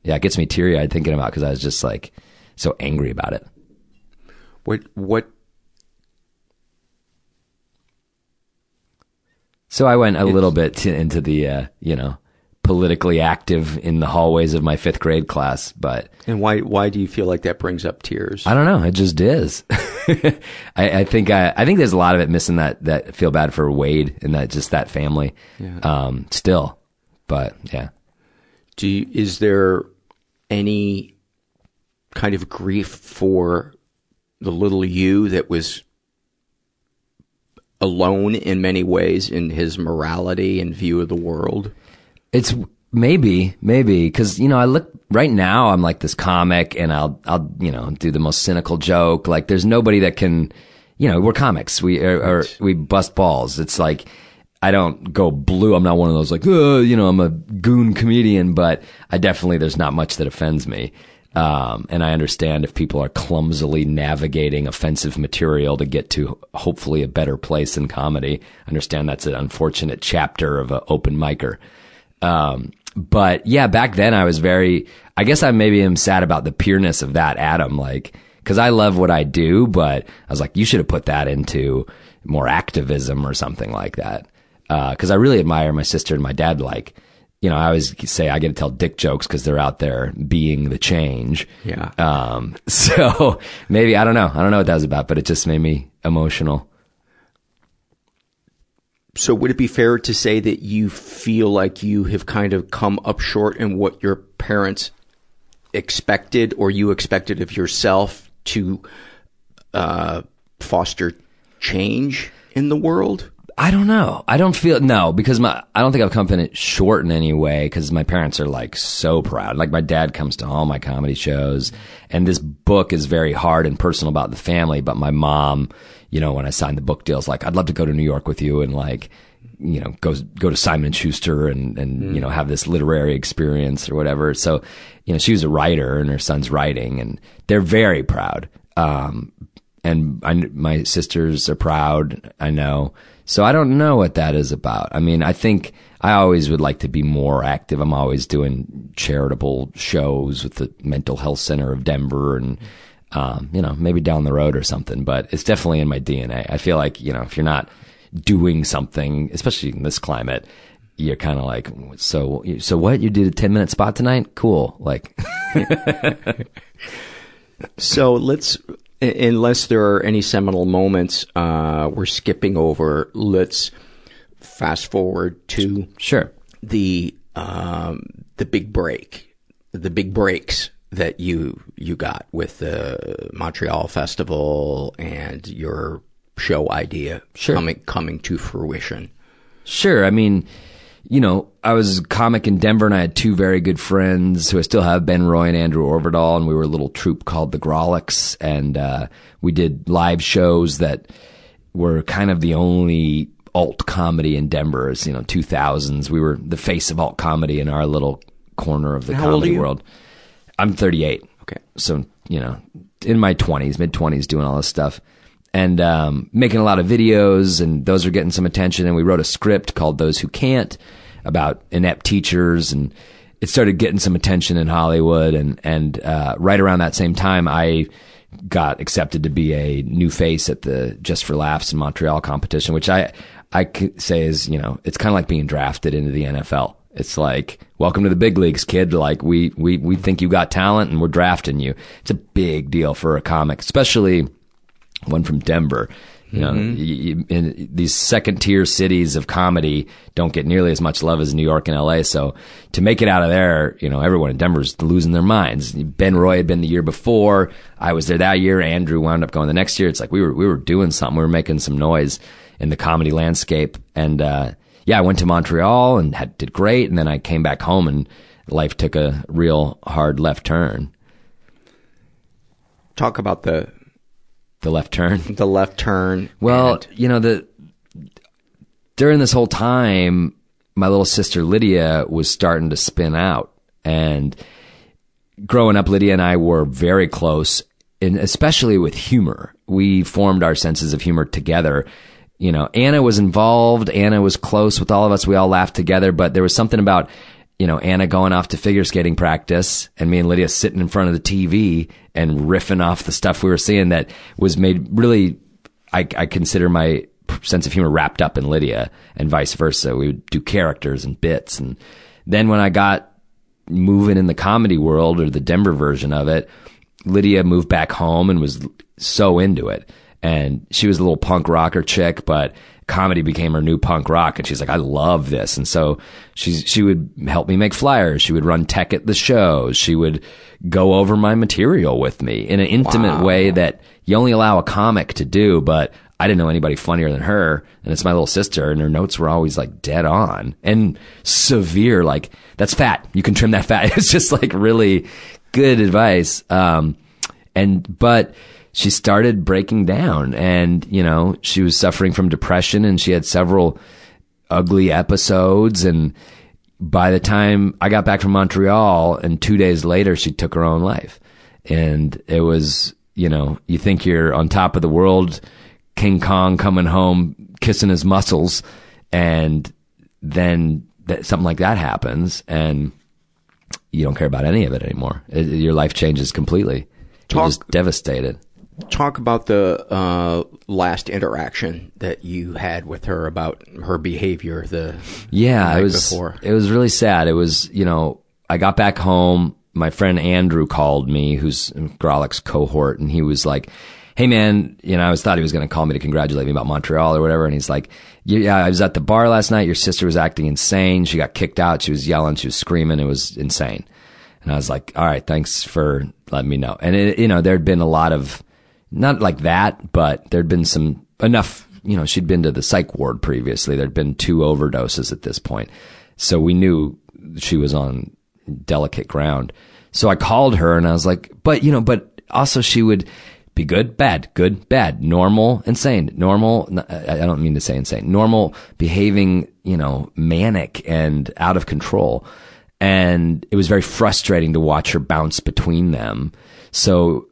Yeah, it gets me teary eyed thinking about because I was just like so angry about it. What what So I went a little bit to, into the uh, you know politically active in the hallways of my fifth grade class, but and why why do you feel like that brings up tears? I don't know. It just is. I, I think I, I think there's a lot of it missing that that feel bad for Wade and that just that family. Yeah. Um, still, but yeah. Do you, is there any kind of grief for the little you that was alone in many ways in his morality and view of the world? It's maybe, maybe because you know I look right now. I'm like this comic, and I'll I'll you know do the most cynical joke. Like there's nobody that can, you know, we're comics. We or, or we bust balls. It's like I don't go blue. I'm not one of those like, uh, you know, I'm a goon comedian, but I definitely there's not much that offends me. Um, and I understand if people are clumsily navigating offensive material to get to hopefully a better place in comedy. I understand that's an unfortunate chapter of an open micer. Um, but yeah, back then I was very, I guess I maybe am sad about the pureness of that Adam, like, cause I love what I do, but I was like, you should have put that into more activism or something like that. Uh, cause I really admire my sister and my dad, like, you know, I always say I get to tell dick jokes because they're out there being the change. Yeah. Um, so maybe, I don't know. I don't know what that was about, but it just made me emotional. So would it be fair to say that you feel like you have kind of come up short in what your parents expected or you expected of yourself to uh, foster change in the world? I don't know. I don't feel no because my I don't think I've come in it short in any way because my parents are like so proud. Like my dad comes to all my comedy shows, and this book is very hard and personal about the family. But my mom, you know, when I signed the book deals, like, I'd love to go to New York with you and like, you know, go go to Simon and Schuster and and you know have this literary experience or whatever. So, you know, she was a writer and her son's writing, and they're very proud. Um, and I, my sisters are proud. I know. So I don't know what that is about. I mean, I think I always would like to be more active. I'm always doing charitable shows with the Mental Health Center of Denver and, um, you know, maybe down the road or something, but it's definitely in my DNA. I feel like, you know, if you're not doing something, especially in this climate, you're kind of like, so, so what? You did a 10 minute spot tonight? Cool. Like, so let's unless there are any seminal moments uh, we're skipping over, let's fast forward to sure the um, the big break, the big breaks that you you got with the Montreal Festival and your show idea sure. coming coming to fruition. Sure, I mean you know, I was a comic in Denver and I had two very good friends who I still have, Ben Roy and Andrew Orvedahl, and we were a little troupe called the Grawlix, and uh, we did live shows that were kind of the only alt comedy in Denver. As you know, two thousands, we were the face of alt comedy in our little corner of the How old are comedy you? world. I'm 38. Okay, so you know, in my 20s, mid 20s, doing all this stuff and um, making a lot of videos, and those are getting some attention. And we wrote a script called "Those Who Can't" about inept teachers, and it started getting some attention in Hollywood. And and uh, right around that same time, I got accepted to be a new face at the Just for Laughs in Montreal competition, which I I say is you know it's kind of like being drafted into the NFL. It's like, welcome to the big leagues, kid. Like, we, we, we think you got talent and we're drafting you. It's a big deal for a comic, especially one from Denver. You know, Mhm. y- y- in these second tier cities of comedy don't get nearly as much love as New York and LA. So to make it out of there, you know, everyone in Denver's losing their minds. Ben Roy had been the year before. I was there that year. Andrew wound up going the next year. It's like we were, we were doing something. We were making some noise in the comedy landscape. And, uh, yeah, I went to Montreal and had, did great. And then I came back home and life took a real hard left turn. Talk about the the left turn. The left turn. Well, you know, the during this whole time, my little sister Lydia was starting to spin out. And growing up, Lydia and I were very close, and especially with humor. We formed our senses of humor together. You know, Anna was involved. Anna was close with all of us. We all laughed together, but there was something about, you know, Anna going off to figure skating practice and me and Lydia sitting in front of the TV and riffing off the stuff we were seeing that was made really, I, I consider my sense of humor wrapped up in Lydia and vice versa. We would do characters and bits. And then when I got moving in the comedy world or the Denver version of it, Lydia moved back home and was so into it. And she was a little punk rocker chick, but comedy became her new punk rock. And she's like, I love this. And so she's, she would help me make flyers. She would run tech at the shows. She would go over my material with me in an intimate Wow. way that you only allow a comic to do, but I didn't know anybody funnier than her. And it's my little sister and her notes were always like dead on and severe. Like that's fat. You can trim that fat. It's just like really good advice. Um, and, but she started breaking down and, you know, she was suffering from depression and she had several ugly episodes. And by the time I got back from Montreal and two days later, she took her own life. And it was, you know, you think you're on top of the world, King Kong coming home, kissing his muscles. And then that, something like that happens and you don't care about any of it anymore. It, your life changes completely. You're just devastated. Talk about the uh, last interaction that you had with her about her behavior the Yeah, it was before. it was really sad. It was, you know, I got back home, my friend Andrew called me, who's in Grawlix cohort, and he was like, Hey man, you know, I was thought he was going to call me to congratulate me about Montreal or whatever. And he's like, yeah, I was at the bar last night. Your sister was acting insane. She got kicked out. She was yelling. She was screaming. It was insane. And I was like, all right, thanks for letting me know. And it, you know, there'd been a lot of, not like that, but there'd been some enough, you know, she'd been to the psych ward previously. There'd been two overdoses at this point. So we knew she was on delicate ground. So I called her and I was like, but you know, but also she would be good, bad, good, bad, normal, insane, normal. I don't mean to say insane, normal behaving, you know, manic and out of control. And it was very frustrating to watch her bounce between them. So,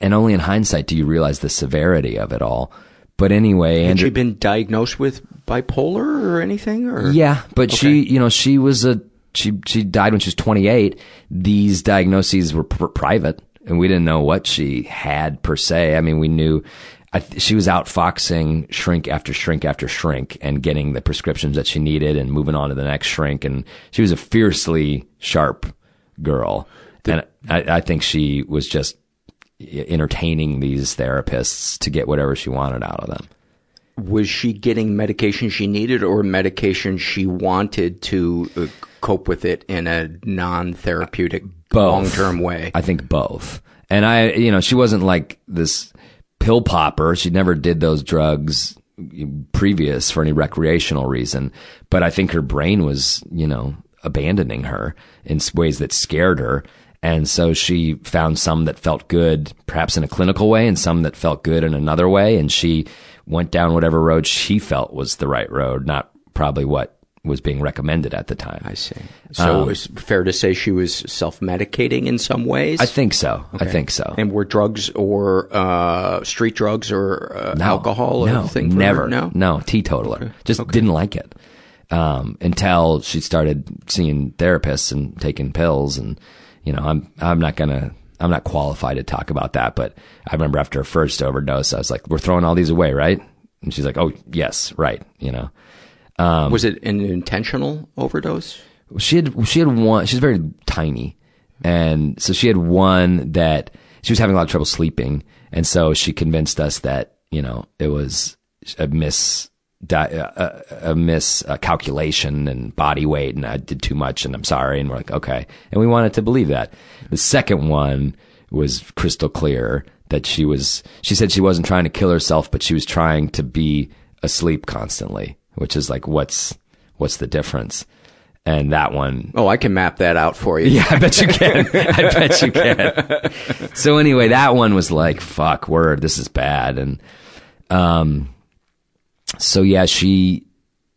and only in hindsight do you realize the severity of it all. But anyway, Had Andrew, she been diagnosed with bipolar or anything? Or yeah, but she, you know, she was a she she died when she was 28. These diagnoses were pr- private, and we didn't know what she had per se. I mean, we knew I th- she was outfoxing shrink after shrink after shrink and getting the prescriptions that she needed and moving on to the next shrink. And she was a fiercely sharp girl, and I, I think she was just entertaining these therapists to get whatever she wanted out of them. was she getting medication she needed or medication she wanted to uh, cope with it in a non-therapeutic Both. long-term way? I think both. And I, you know, she wasn't like this pill popper. She never did those drugs previous for any recreational reason. But I think her brain was, you know, abandoning her in ways that scared her. And so she found some that felt good, perhaps in a clinical way, and some that felt good in another way. And she went down whatever road she felt was the right road, not probably what was being recommended at the time. I see. So Um, it's fair to say she was self-medicating in some ways? I think so. I think so. And were drugs or uh, street drugs or uh, No, alcohol no, a thing for never. her? No? no, teetotaler. Just didn't like it um, until she started seeing therapists and taking pills. And you know, I'm I'm not gonna I'm not qualified to talk about that. But I remember after her first overdose, I was like, "We're throwing all these away, right?" And she's like, "Oh yes, right." You know, um, Was it an intentional overdose? she had she had one. She's very tiny, and so she had one that she was having a lot of trouble sleeping, and so she convinced us that you know it was a miss di- uh, uh, uh, a, a miscalculation and body weight, and I did too much, and I'm sorry, and we're like okay, and we wanted to believe that. The second one was crystal clear that she was. She said she wasn't trying to kill herself, but she was trying to be asleep constantly, which is like what's what's the difference? And that one, Oh, I can map that out for you. yeah, I bet you can. I bet you can. So anyway, that one was like, fuck, word, this is bad. And, um, so yeah, she,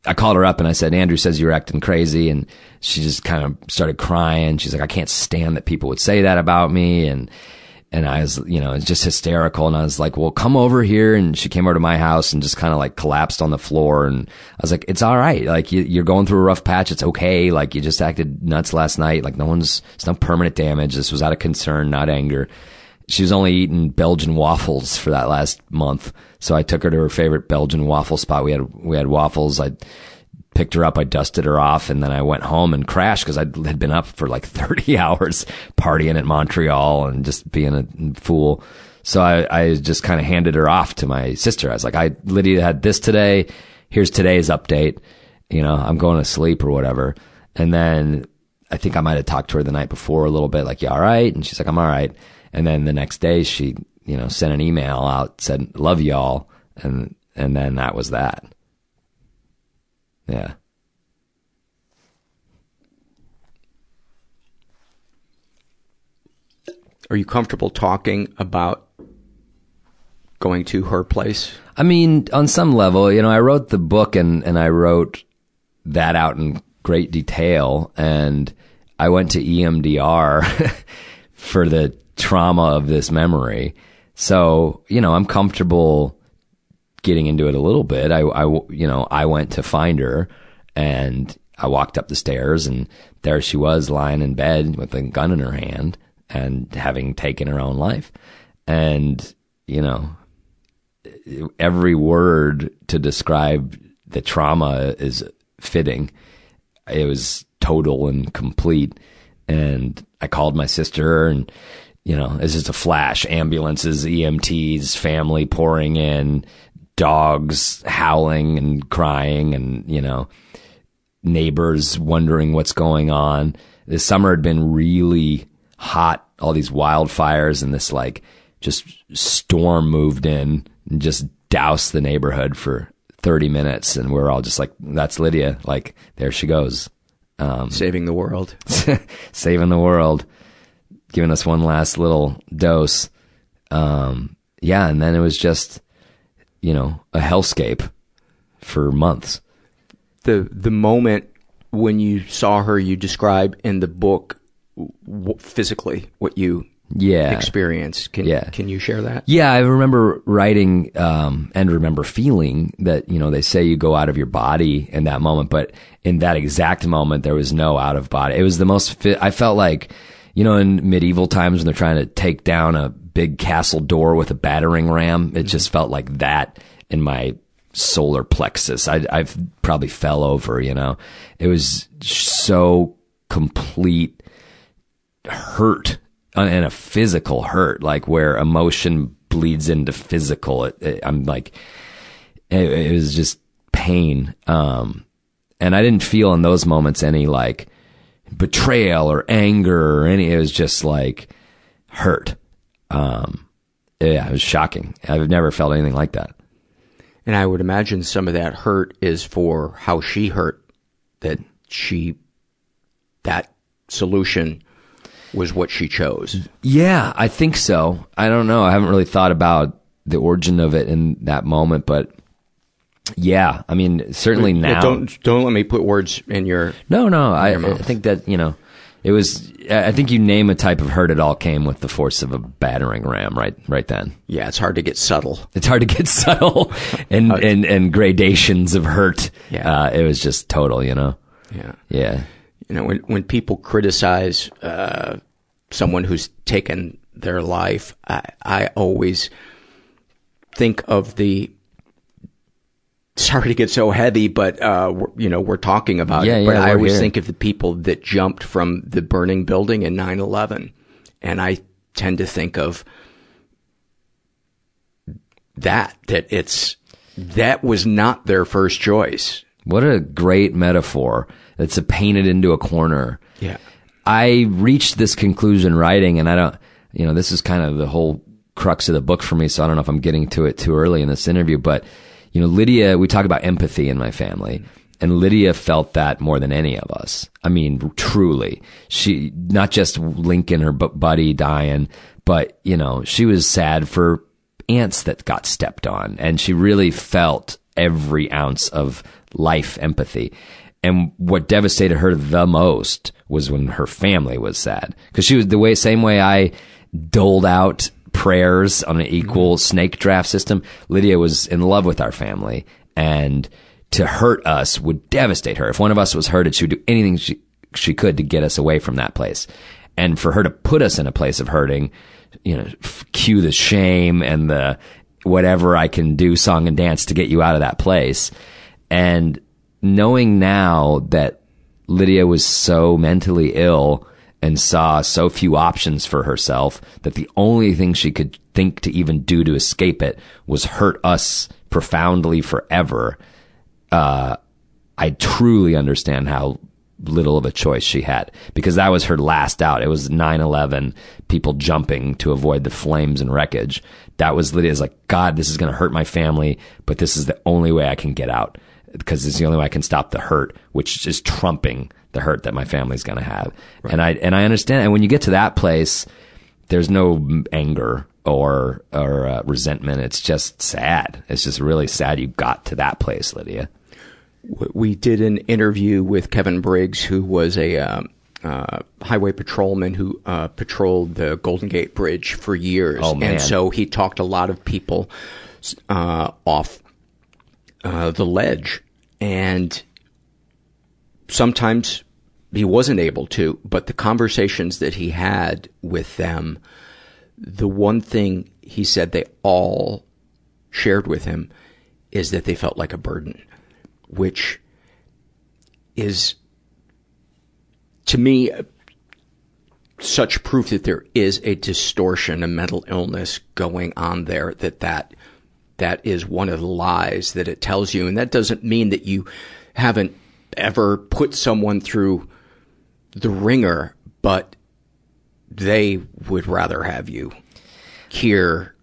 I called her up and I said, Andrew says you're acting crazy. And she just kind of started crying. She's like, I can't stand that people would say that about me. And, and I was, you know, it's just hysterical. And I was like, well, come over here. And she came over to my house and just kind of like collapsed on the floor. And I was like, it's all right. Like you, you're going through a rough patch. It's okay. Like you just acted nuts last night. Like no one's, it's no permanent damage. This was out of concern, not anger. She was only eating Belgian waffles for that last month. So I took her to her favorite Belgian waffle spot. We had, we had waffles. I picked her up. I dusted her off and then I went home and crashed because I had been up for like 30 hours partying at Montreal and just being a fool. So I, I just kind of handed her off to my sister. I was like, I, Lydia had this today. Here's today's update. You know, I'm going to sleep or whatever. And then I think I might have talked to her the night before a little bit, like, you all right? And she's like, I'm all right. And then the next day she, you know, sent an email out, said, love y'all. And, and then that was that. Yeah. Are you comfortable talking about going to her place? I mean, on some level, you know, I wrote the book and, and I wrote that out in great detail and I went to EMDR for the trauma of this memory. So, you know, I'm comfortable getting into it a little bit. I, I, you know, I went to find her and I walked up the stairs and there she was lying in bed with a gun in her hand and having taken her own life. And, you know, every word to describe the trauma is fitting. It was total and complete. And I called my sister and, you know, it's just a flash. Ambulances, EMTs, family pouring in, dogs howling and crying and, you know, neighbors wondering what's going on. This summer had been really hot, all these wildfires and this like just storm moved in and just doused the neighborhood for 30 minutes. And we're all just like, that's Lydia. Like, there she goes. Um, Saving the world. saving the world, giving us one last little dose. Um, yeah. And then it was just, you know, a hellscape for months. The, the moment when you saw her, you describe in the book w- physically what you Yeah. experienced. Can, Yeah. can you share that? Yeah, I remember writing um, and remember feeling that you know they say you go out of your body in that moment, but in that exact moment there was no out of body. It was the most. Fi- I felt like you know in medieval times when they're trying to take down a big castle door with a battering ram. It just felt like that in my solar plexus. I I probably fell over. You know, it was so complete hurt uh, and a physical hurt, like where emotion bleeds into physical. It, it, I'm like, it, it was just pain. Um, and I didn't feel in those moments any like betrayal or anger or any, it was just like hurt. Um, yeah, it was shocking. I've never felt anything like that. And I would imagine some of that hurt is for how she hurt, that she, that solution was what she chose. Yeah, I think so. I don't know. I haven't really thought about the origin of it in that moment, but yeah, I mean, certainly Yeah, now. don't, don't let me put words in your, No, no. I, your I think that you know, it was. I think you name a type of hurt. It all came with the force of a battering ram. Right, right then. yeah, it's hard to get subtle. It's hard to get subtle and and and gradations of hurt. Yeah. uh, it was just total. You know. Yeah. Yeah. You know, when, when people criticize, uh, someone who's taken their life, I, I always think of the sorry to get so heavy, but, uh, you know, we're talking about Yeah, it. yeah, but I always here. think of the people that jumped from the burning building in 9-11. And I tend to think of that, that it's, that was not their first choice. What a great metaphor. That's a painted into a corner. Yeah. I reached this conclusion writing, and I don't, you know, this is kind of the whole crux of the book for me, so I don't know if I'm getting to it too early in this interview, but, you know, Lydia, we talk about empathy in my family, and Lydia felt that more than any of us. I mean, truly. She, not just Lincoln, her buddy dying, but, you know, she was sad for ants that got stepped on, and she really felt every ounce of life empathy. And what devastated her the most was when her family was sad. Cause she was the way, same way I doled out prayers on an equal mm-hmm. snake draft system. Lydia was in love with our family and to hurt us would devastate her. If one of us was hurted, she would do anything she, she could to get us away from that place. And for her to put us in a place of hurting, you know, f- cue the shame and the whatever I can do song and dance to get you out of that place. And knowing now that Lydia was so mentally ill and saw so few options for herself that the only thing she could think to even do to escape it was hurt us profoundly forever. Uh, I truly understand how little of a choice she had because that was her last out. It was 9-11, people jumping to avoid the flames and wreckage. That was Lydia's like, God, this is going to hurt my family, but this is the only way I can get out because it's the only way I can stop the hurt, which is trumping the hurt that my family's going to have. And I, and I understand. And when you get to that place, there's no anger or, or uh, resentment. It's just sad. It's just really sad you got to that place, Lydia. we did an interview with Kevin Briggs, who was a um, uh, highway patrolman who uh, patrolled the Golden Gate Bridge for years, Oh, man. and so he talked a lot of people uh, off uh, the ledge, and sometimes he wasn't able to. But the conversations that he had with them, the one thing he said they all shared with him is that they felt like a burden which is to me such proof that there is a distortion, a mental illness going on there that that that is one of the lies that it tells you and that doesn't mean that you haven't ever put someone through the ringer but they would rather have you here.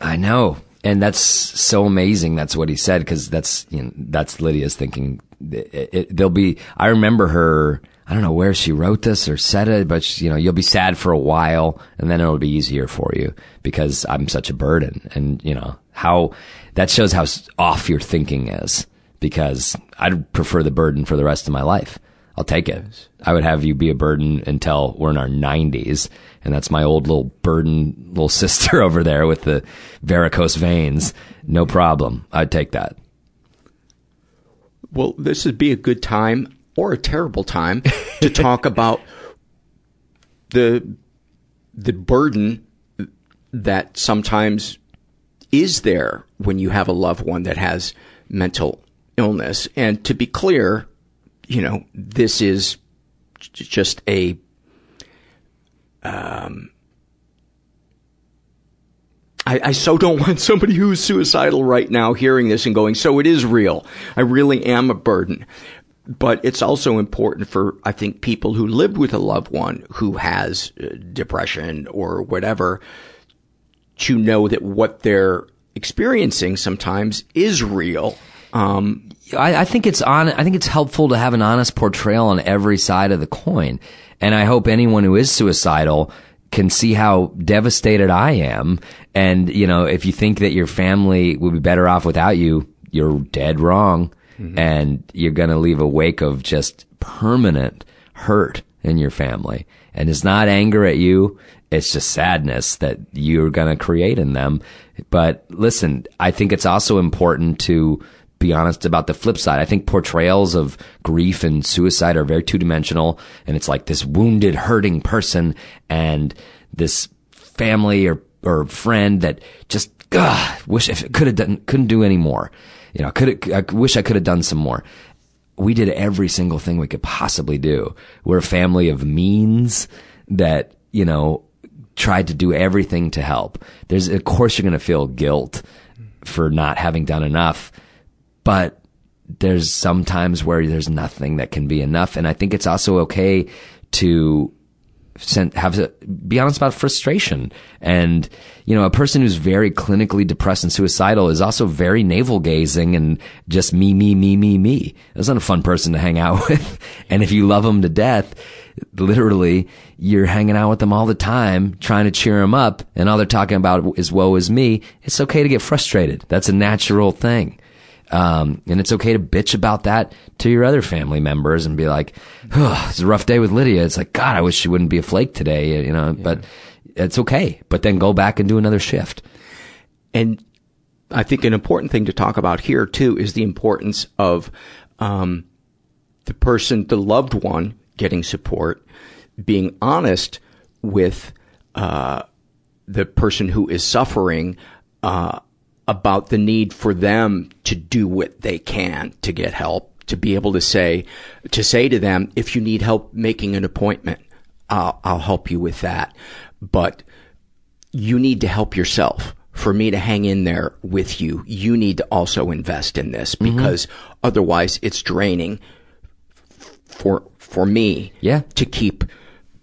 I know. And that's so amazing. That's what he said because that's you know, that's Lydia's thinking. It, it, there'll be. I remember her. I don't know where she wrote this or said it, but she, you know, you'll be sad for a while, and then it'll be easier for you because I'm such a burden. And you know how that shows how off your thinking is. Because I'd prefer the burden for the rest of my life. I'll take it. I would have you be a burden until we're in our 90s. And that's my old little burden, little sister over there with the varicose veins. No problem. I'd take that. Well, this would be a good time or a terrible time to talk about the the burden that sometimes is there when you have a loved one that has mental illness. And to be clear, you know, this is just a um I, I so don't want somebody who's suicidal right now hearing this and going, so it is real. I really am a burden. But it's also important for, I think, people who live with a loved one who has uh, depression or whatever to know that what they're experiencing sometimes is real. Um, I, I think it's on. I think it's helpful to have an honest portrayal on every side of the coin, and I hope anyone who is suicidal can see how devastated I am. And you know, if you think that your family would be better off without you, you're dead wrong, and you're going to leave a wake of just permanent hurt in your family. And it's not anger at you. It's just sadness that you're going to create in them. But listen, I think it's also important to be honest about the flip side. I think portrayals of grief and suicide are very two dimensional. And it's like this wounded, hurting person and this family or, or friend that just, ugh, wish if it could have done, couldn't do any more. You know, could I wish I could have done some more. We did every single thing we could possibly do. We're a family of means that, you know, tried to do everything to help. There's, of course, you're going to feel guilt for not having done enough, but there's some times where there's nothing that can be enough. And I think it's also okay to have to be honest about frustration. And, you know, a person who's very clinically depressed and suicidal is also very navel gazing and just me, me, me, me, me. That's not a fun person to hang out with. and if you love them to death, literally, you're hanging out with them all the time, trying to cheer them up, and all they're talking about is woe is me. It's okay to get frustrated. That's a natural thing. Um, and it's okay to bitch about that to your other family members and be like, oh, it's a rough day with Lydia. It's like, God, I wish she wouldn't be a flake today, you know, yeah. but it's okay. But then go back and do another shift. And I think an important thing to talk about here too is the importance of, um, the person, the loved one getting support, being honest with, uh, the person who is suffering, uh, about the need for them to do what they can to get help, to be able to say, to say to them, if you need help making an appointment, I'll, I'll help you with that. But you need to help yourself. For me to hang in there with you, you need to also invest in this Mm-hmm. because otherwise it's draining for, for me yeah. to keep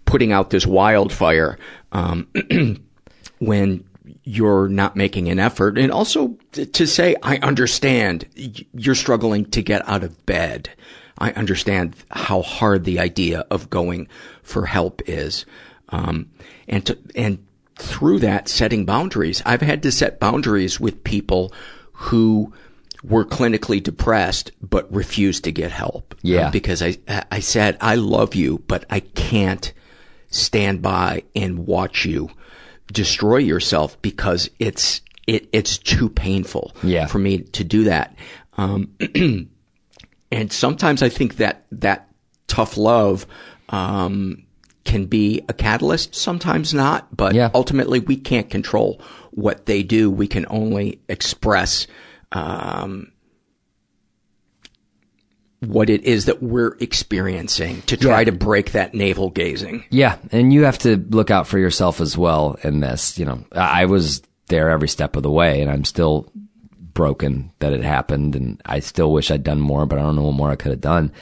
putting out this wildfire, um, when you're not making an effort and also to say, I understand you're struggling to get out of bed. I understand how hard the idea of going for help is. Um, and to, and through that setting boundaries, I've had to set boundaries with people who were clinically depressed but refused to get help. Yeah. Um, because I, I said, I love you, but I can't stand by and watch you destroy yourself because it's it it's too painful yeah. for me to do that. Um, and sometimes I think that that tough love um, can be a catalyst, sometimes not. But yeah. ultimately, we can't control what they do. We can only express. Um, what it is that we're experiencing to try Yeah. to break that navel gazing. Yeah, and you have to look out for yourself as well in this. You know, I I was there every step of the way, and I'm still broken that it happened, and I still wish I'd done more, but I don't know what more I could have done.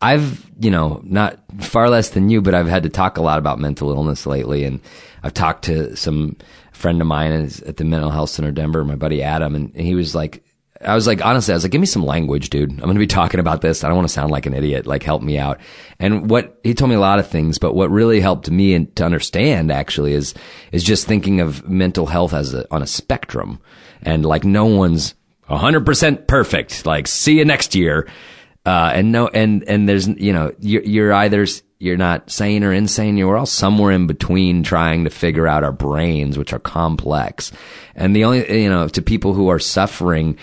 I've, you know, not far less than you, but I've had to talk a lot about mental illness lately, and I've talked to some friend of mine is at the mental health center Denver, my buddy Adam, and he was like, I was like, honestly, I was like, give me some language, dude. I'm going to be talking about this. I don't want to sound like an idiot. Like, help me out. And what he told me a lot of things, but what really helped me and to understand actually is, is just thinking of mental health as a, on a spectrum and like no one's 100% perfect. Like, see you next year. Uh, and no, and, and there's, you know, you're, you're either, you're not sane or insane. You're all somewhere in between trying to figure out our brains, which are complex. And the only, you know, to people who are suffering,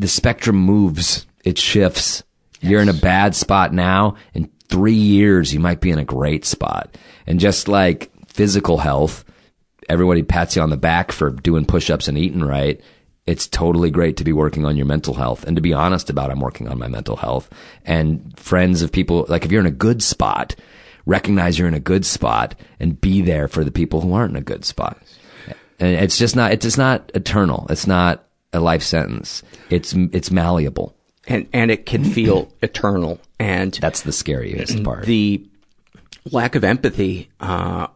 the spectrum moves, it shifts. Yes. You're in a bad spot now. In three years, you might be in a great spot. And just like physical health, everybody pats you on the back for doing push-ups and eating right. It's totally great to be working on your mental health and to be honest about I'm working on my mental health and friends of people, like if you're in a good spot, recognize you're in a good spot and be there for the people who aren't in a good spot. And it's just not, it's just not eternal. It's not a life sentence. It's it's malleable, and and it can feel eternal. And that's the scariest part. The lack of empathy uh,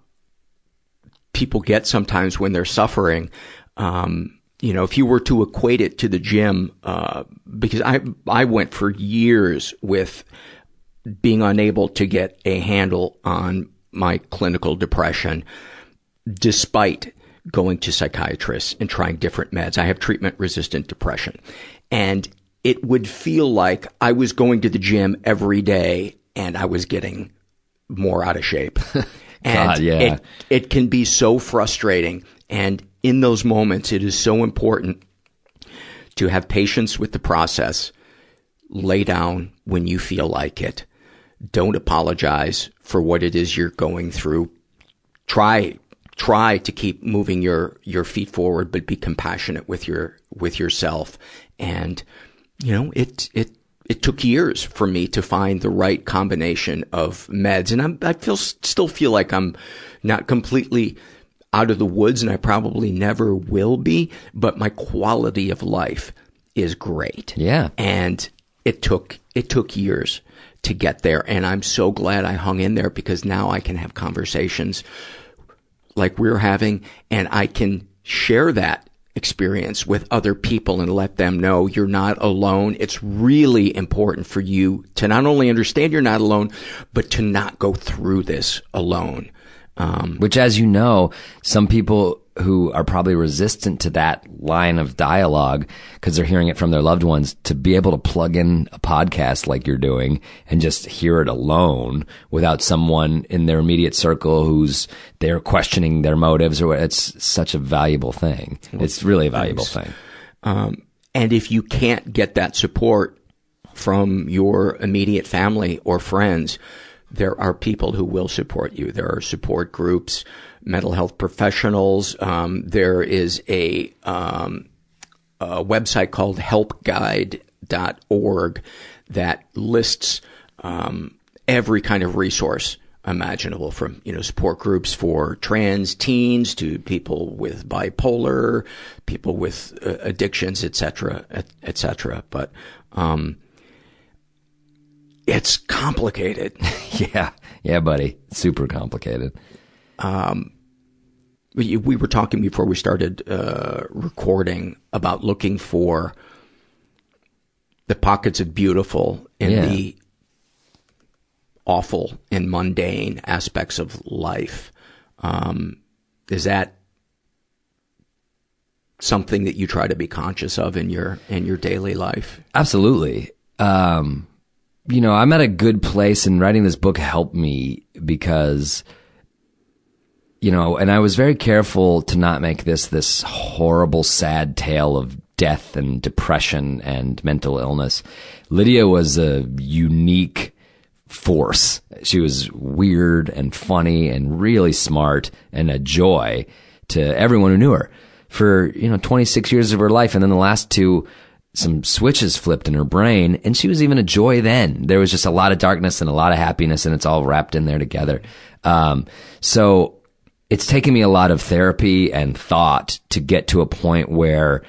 people get sometimes when they're suffering. Um, you know, if you were to equate it to the gym, uh, because I I went for years with being unable to get a handle on my clinical depression, despite going to psychiatrists and trying different meds. I have treatment resistant depression. And it would feel like I was going to the gym every day and I was getting more out of shape. and God, yeah. it, it can be so frustrating. And in those moments, it is so important to have patience with the process. Lay down when you feel like it. Don't apologize for what it is you're going through. Try try to keep moving your your feet forward but be compassionate with your with yourself and you know, it, it, it took years for me to find the right combination of meds. And I'm, I feel, still feel like I'm not completely out of the woods and I probably never will be, but my quality of life is great. Yeah. And it took, it took years to get there. And I'm so glad I hung in there because now I can have conversations like we're having and I can share that experience with other people and let them know you're not alone. It's really important for you to not only understand you're not alone, but to not go through this alone. Um, Which, as you know, some people who are probably resistant to that line of dialogue because they're hearing it from their loved ones to be able to plug in a podcast like you're doing and just hear it alone without someone in their immediate circle who's they're questioning their motives or what. It's such a valuable thing. It's really a valuable thing. Um, and if you can't get that support from your immediate family or friends, there are people who will support you. There are support groups, mental health professionals. Um, there is a, um, a website called helpguide.org that lists um, every kind of resource imaginable from you know support groups for trans teens to people with bipolar people with uh, addictions etc etc but um it's complicated. Yeah. Yeah buddy. Super complicated um we, we were talking before we started uh recording about looking for the pockets of beautiful in Yeah. the awful and mundane aspects of life. Um, is that something that you try to be conscious of in your in your daily life? Absolutely. Um, you know, I'm at a good place and writing this book helped me because, you know, and I was very careful to not make this this horrible, sad tale of death and depression and mental illness. Lydia was a unique force. She was weird and funny and really smart and a joy to everyone who knew her for, you know, 26 years of her life. And then the last two, some switches flipped in her brain and she was even a joy then. There was just a lot of darkness and a lot of happiness and it's all wrapped in there together. Um, so it's taken me a lot of therapy and thought to get to a point where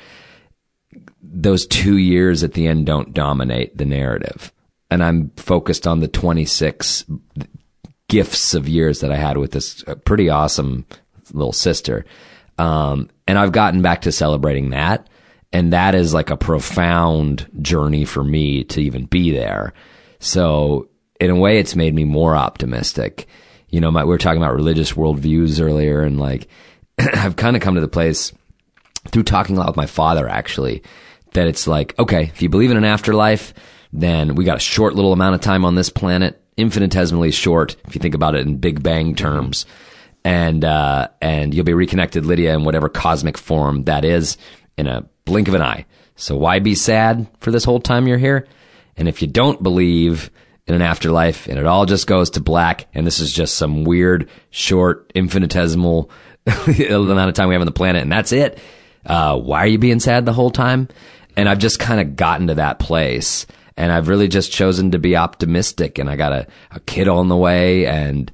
those two years at the end don't dominate the narrative. And I'm focused on the 26 gifts of years that I had with this uh, pretty awesome little sister. Um, and I've gotten back to celebrating that. And that is like a profound journey for me to even be there. So in a way, it's made me more optimistic. You know, my, we were talking about religious worldviews earlier and like, I've kind of come to the place through talking a lot with my father actually that it's like, okay, if you believe in an afterlife, then we got a short little amount of time on this planet, infinitesimally short, if you think about it in Big Bang terms. And, uh, and you'll be reconnected, Lydia, in whatever cosmic form that is in a blink of an eye. So why be sad for this whole time you're here? And if you don't believe in an afterlife and it all just goes to black and this is just some weird, short, infinitesimal amount of time we have on the planet and that's it, uh, why are you being sad the whole time? And I've just kind of gotten to that place and I've really just chosen to be optimistic and I got a, a kid on the way and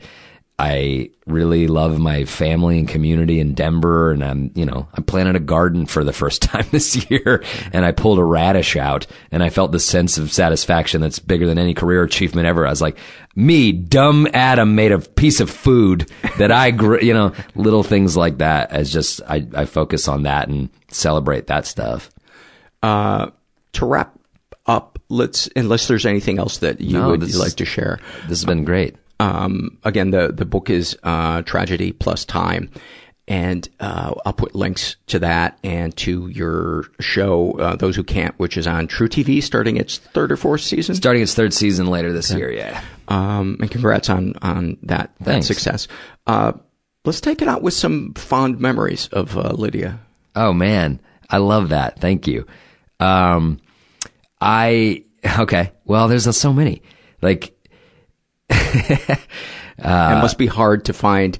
I really love my family and community in Denver and I'm, you know, I planted a garden for the first time this year and I pulled a radish out and I felt the sense of satisfaction that's bigger than any career achievement ever. I was like, me, dumb Adam made a piece of food that I grew, you know, little things like that as just, I, I focus on that and celebrate that stuff. Uh, to wrap up, let's, unless there's anything else that you No, would this- like to share. This has been great. Um, again, the, the book is, uh, Tragedy Plus Time. And, uh, I'll put links to that and to your show, uh, Those Who Can't, which is on truTV starting its third or fourth season. Starting its third season later this year, yeah. Um, and congrats on, on that, that Thanks. success. Uh, let's take it out with some fond memories of, uh, Lydia. Oh man, I love that. Thank you. Um, I okay. Well, there's uh, so many. Like, it must be hard to find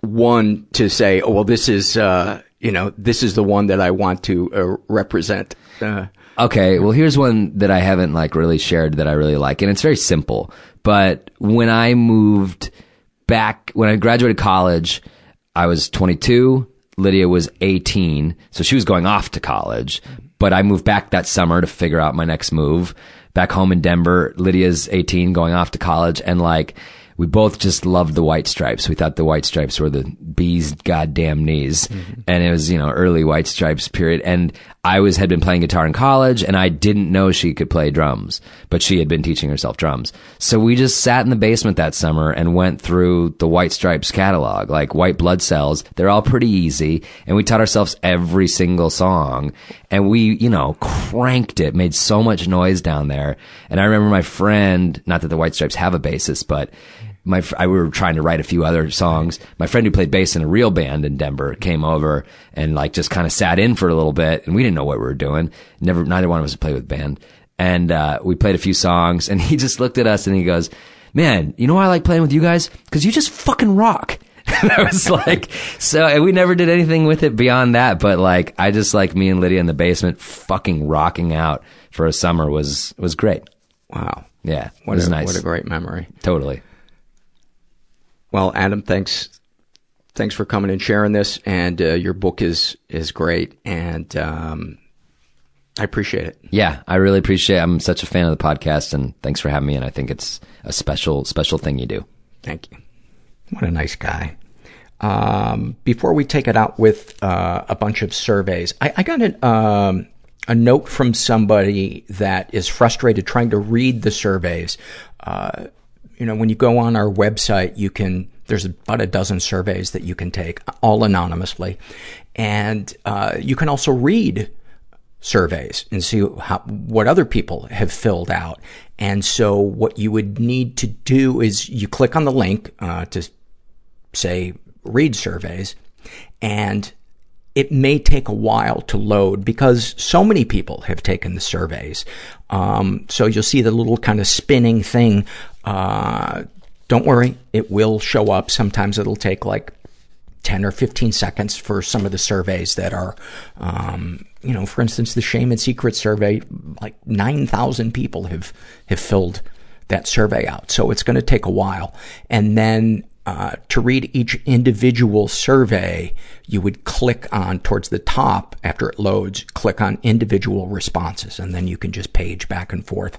one to say, oh, well, this is, uh, you know, this is the one that I want to uh, represent. Uh, Okay, well, here's one that I haven't like really shared that I really like, and it's very simple. But when I moved back, when I graduated college, I was 22. Lydia was 18, so she was going off to college. But I moved back that summer to figure out my next move. Back home in Denver, Lydia's 18, going off to college, and like we both just loved the White Stripes. We thought the White Stripes were the bee's goddamn knees. Mm-hmm. And it was, you know, early White Stripes period. And I was, had been playing guitar in college and I didn't know she could play drums, but she had been teaching herself drums. So we just sat in the basement that summer and went through the White Stripes catalog, like White Blood Cells. They're all pretty easy. And we taught ourselves every single song and we, you know, cranked it, made so much noise down there. And I remember my friend, not that the White Stripes have a bassist, but my I we were trying to write a few other songs. My friend who played bass in a real band in Denver came over and like just kind of sat in for a little bit, and we didn't know what we were doing. Never, neither one of us played with band, and uh, we played a few songs. And he just looked at us and he goes, "Man, you know why I like playing with you guys? Because you just fucking rock." and I was like, so, and we never did anything with it beyond that. But like, I just like me and Lydia in the basement, fucking rocking out for a summer was was great. Wow. Yeah, what it was a, nice. What a great memory. Totally. Well, Adam, thanks, thanks for coming and sharing this. And uh, your book is is great, and um, I appreciate it. Yeah, I really appreciate. it. I'm such a fan of the podcast, and thanks for having me. And I think it's a special special thing you do. Thank you. What a nice guy. Um, before we take it out with uh, a bunch of surveys, I, I got an, um, a note from somebody that is frustrated trying to read the surveys. Uh, you know, when you go on our website, you can, there's about a dozen surveys that you can take, all anonymously. And, uh, you can also read surveys and see how, what other people have filled out. And so what you would need to do is you click on the link, uh, to say read surveys and it may take a while to load because so many people have taken the surveys. Um, so you'll see the little kind of spinning thing. Uh, don't worry, it will show up. Sometimes it'll take like 10 or 15 seconds for some of the surveys that are, um, you know, for instance, the shame and secret survey, like 9,000 people have, have filled that survey out. So it's going to take a while. And then uh, to read each individual survey, you would click on towards the top after it loads, click on individual responses, and then you can just page back and forth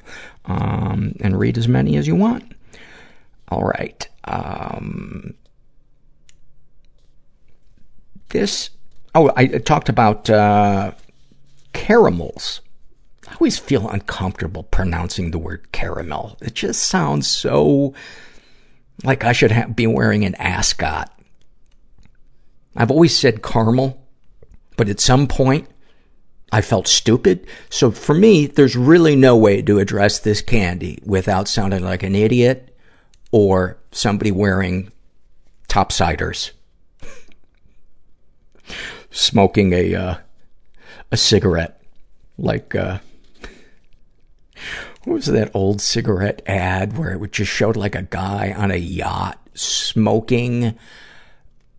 um, and read as many as you want. All right. Um, this. Oh, I talked about uh, caramels. I always feel uncomfortable pronouncing the word caramel. It just sounds so like I should ha- be wearing an ascot. I've always said caramel, but at some point I felt stupid. So for me, there's really no way to address this candy without sounding like an idiot or somebody wearing topsiders. Smoking a, uh, a cigarette. Like, uh, what was that old cigarette ad where it would just showed like a guy on a yacht smoking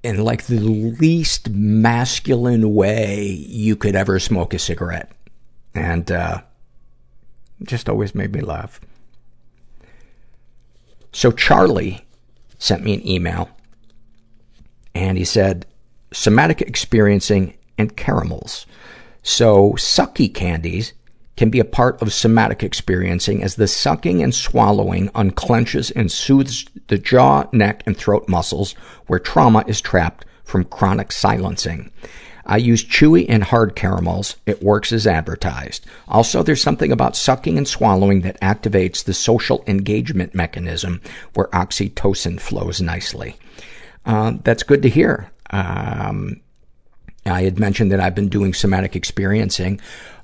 in like the least masculine way you could ever smoke a cigarette. And, uh, just always made me laugh. So Charlie sent me an email and he said, somatic experiencing and caramels. So sucky candies can be a part of somatic experiencing as the sucking and swallowing unclenches and soothes the jaw, neck, and throat muscles where trauma is trapped from chronic silencing. I use chewy and hard caramels. It works as advertised. Also, there's something about sucking and swallowing that activates the social engagement mechanism where oxytocin flows nicely. Uh, that's good to hear. Um, I had mentioned that I've been doing somatic experiencing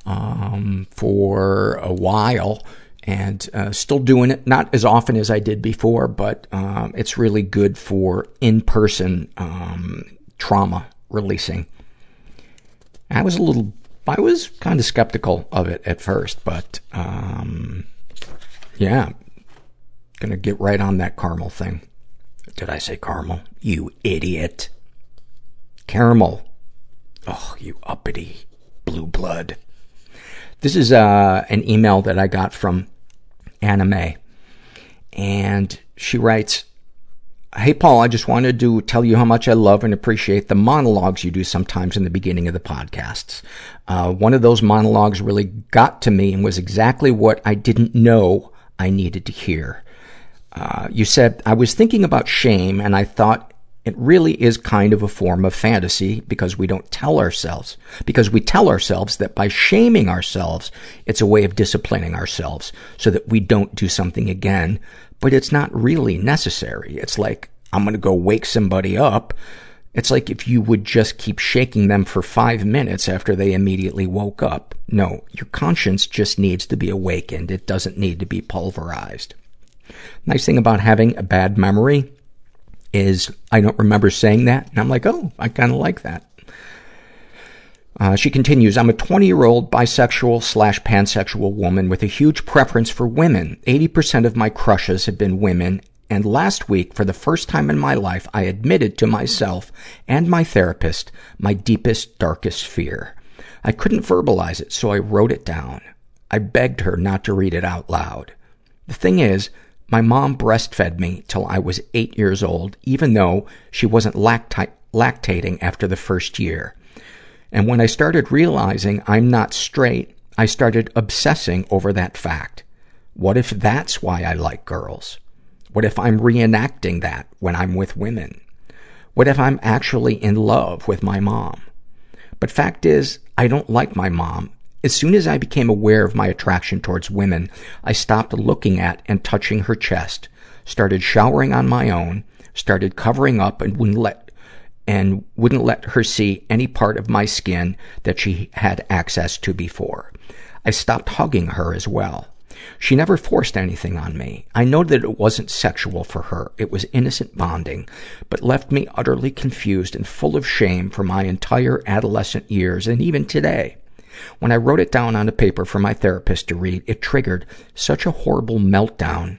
um, for a while and uh, still doing it not as often as I did before, but um, it's really good for in-person um, trauma releasing. I was a little, I was kind of skeptical of it at first, but um, yeah, gonna get right on that caramel thing. Did I say caramel? You idiot. Caramel. Oh, you uppity blue blood. This is uh, an email that I got from Anna May. And she writes, Hey, Paul, I just wanted to tell you how much I love and appreciate the monologues you do sometimes in the beginning of the podcasts. Uh, one of those monologues really got to me and was exactly what I didn't know I needed to hear. Uh, you said, I was thinking about shame and I thought it really is kind of a form of fantasy because we don't tell ourselves, because we tell ourselves that by shaming ourselves, it's a way of disciplining ourselves so that we don't do something again, but it's not really necessary. It's like, I'm gonna go wake somebody up. It's like if you would just keep shaking them for five minutes after they immediately woke up. No, your conscience just needs to be awakened. It doesn't need to be pulverized. Nice thing about having a bad memory is I don't remember saying that, and I'm like, oh, I kind of like that. Uh, she continues, I'm a 20 year old bisexual slash pansexual woman with a huge preference for women. 80% of my crushes have been women. And last week, for the first time in my life, I admitted to myself and my therapist my deepest, darkest fear. I couldn't verbalize it, so I wrote it down. I begged her not to read it out loud. The thing is, my mom breastfed me till I was eight years old, even though she wasn't lacti- lactating after the first year. And when I started realizing I'm not straight, I started obsessing over that fact. What if that's why I like girls? What if I'm reenacting that when I'm with women? What if I'm actually in love with my mom? But fact is, I don't like my mom. As soon as I became aware of my attraction towards women, I stopped looking at and touching her chest, started showering on my own, started covering up and wouldn't let and wouldn't let her see any part of my skin that she had access to before. I stopped hugging her as well. She never forced anything on me. I know that it wasn't sexual for her. It was innocent bonding, but left me utterly confused and full of shame for my entire adolescent years and even today. When I wrote it down on a paper for my therapist to read, it triggered such a horrible meltdown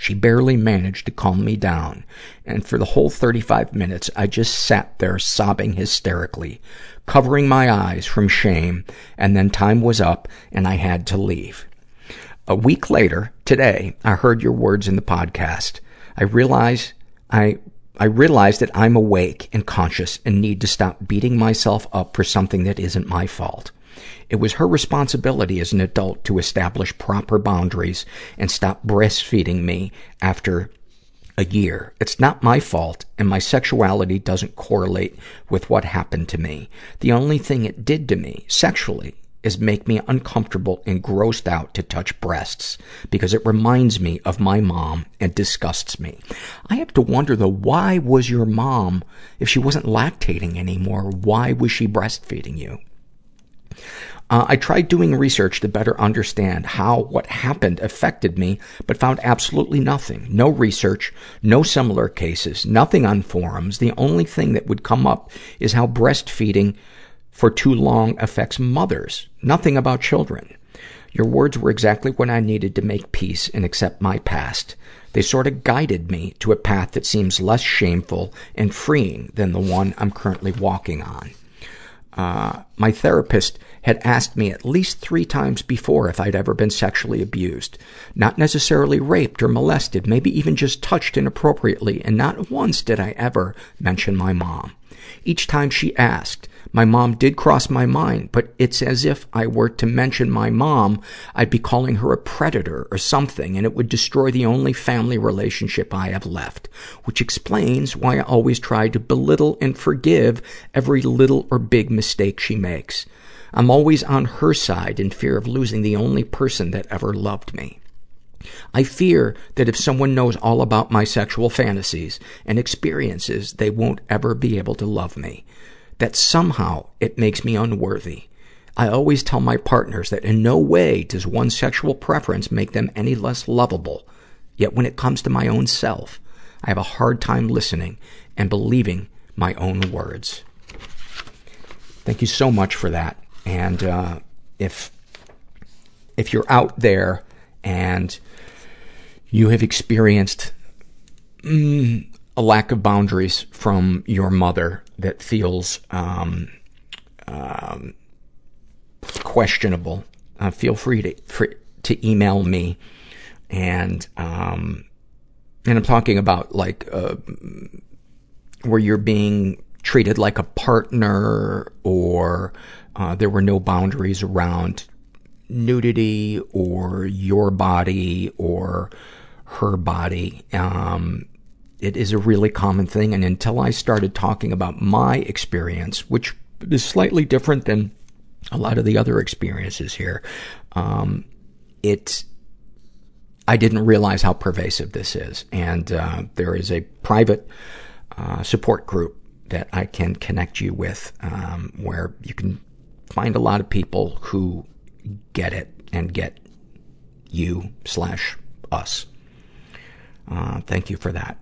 she barely managed to calm me down, and for the whole 35 minutes, I just sat there sobbing hysterically, covering my eyes from shame, and then time was up and I had to leave. A week later, today, I heard your words in the podcast. I realize I I realize that I'm awake and conscious and need to stop beating myself up for something that isn't my fault. It was her responsibility as an adult to establish proper boundaries and stop breastfeeding me after a year. It's not my fault, and my sexuality doesn't correlate with what happened to me. The only thing it did to me, sexually, is make me uncomfortable and grossed out to touch breasts because it reminds me of my mom and disgusts me. I have to wonder though, why was your mom, if she wasn't lactating anymore, why was she breastfeeding you? Uh, I tried doing research to better understand how what happened affected me, but found absolutely nothing. No research, no similar cases, nothing on forums. The only thing that would come up is how breastfeeding for too long affects mothers. Nothing about children. Your words were exactly what I needed to make peace and accept my past. They sort of guided me to a path that seems less shameful and freeing than the one I'm currently walking on. Uh, my therapist had asked me at least three times before if I'd ever been sexually abused. Not necessarily raped or molested, maybe even just touched inappropriately, and not once did I ever mention my mom. Each time she asked, my mom did cross my mind, but it's as if I were to mention my mom, I'd be calling her a predator or something, and it would destroy the only family relationship I have left. Which explains why I always try to belittle and forgive every little or big mistake she makes. I'm always on her side in fear of losing the only person that ever loved me. I fear that if someone knows all about my sexual fantasies and experiences, they won't ever be able to love me. That somehow it makes me unworthy. I always tell my partners that in no way does one sexual preference make them any less lovable. Yet when it comes to my own self, I have a hard time listening and believing my own words. Thank you so much for that. And, uh, if, if you're out there and you have experienced mm, a lack of boundaries from your mother that feels um, um, questionable, uh, feel free to, to email me. And, um, and I'm talking about like, uh, where you're being treated like a partner or, uh, there were no boundaries around nudity or your body or her body. Um, it is a really common thing. And until I started talking about my experience, which is slightly different than a lot of the other experiences here, um, it, I didn't realize how pervasive this is. And, uh, there is a private, uh, support group that I can connect you with, um, where you can find a lot of people who get it and get you slash us. Uh, thank you for that.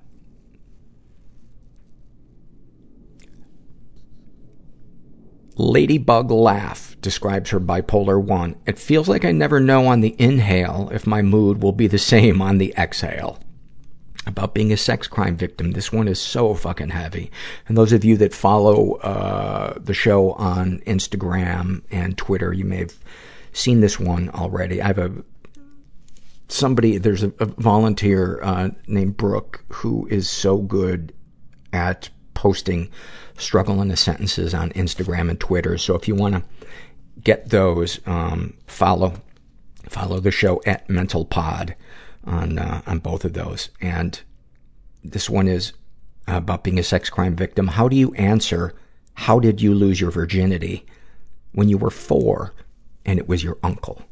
Ladybug Laugh describes her bipolar 1. It feels like I never know on the inhale if my mood will be the same on the exhale. About being a sex crime victim, this one is so fucking heavy. And those of you that follow uh, the show on Instagram and Twitter, you may have seen this one already. I have a somebody, there's a, a volunteer uh, named Brooke who is so good at posting struggle in the sentences on Instagram and Twitter. So if you want to get those, um, follow follow the show at Mental Pod on uh, on both of those. And this one is about being a sex crime victim. How do you answer? How did you lose your virginity when you were four and it was your uncle?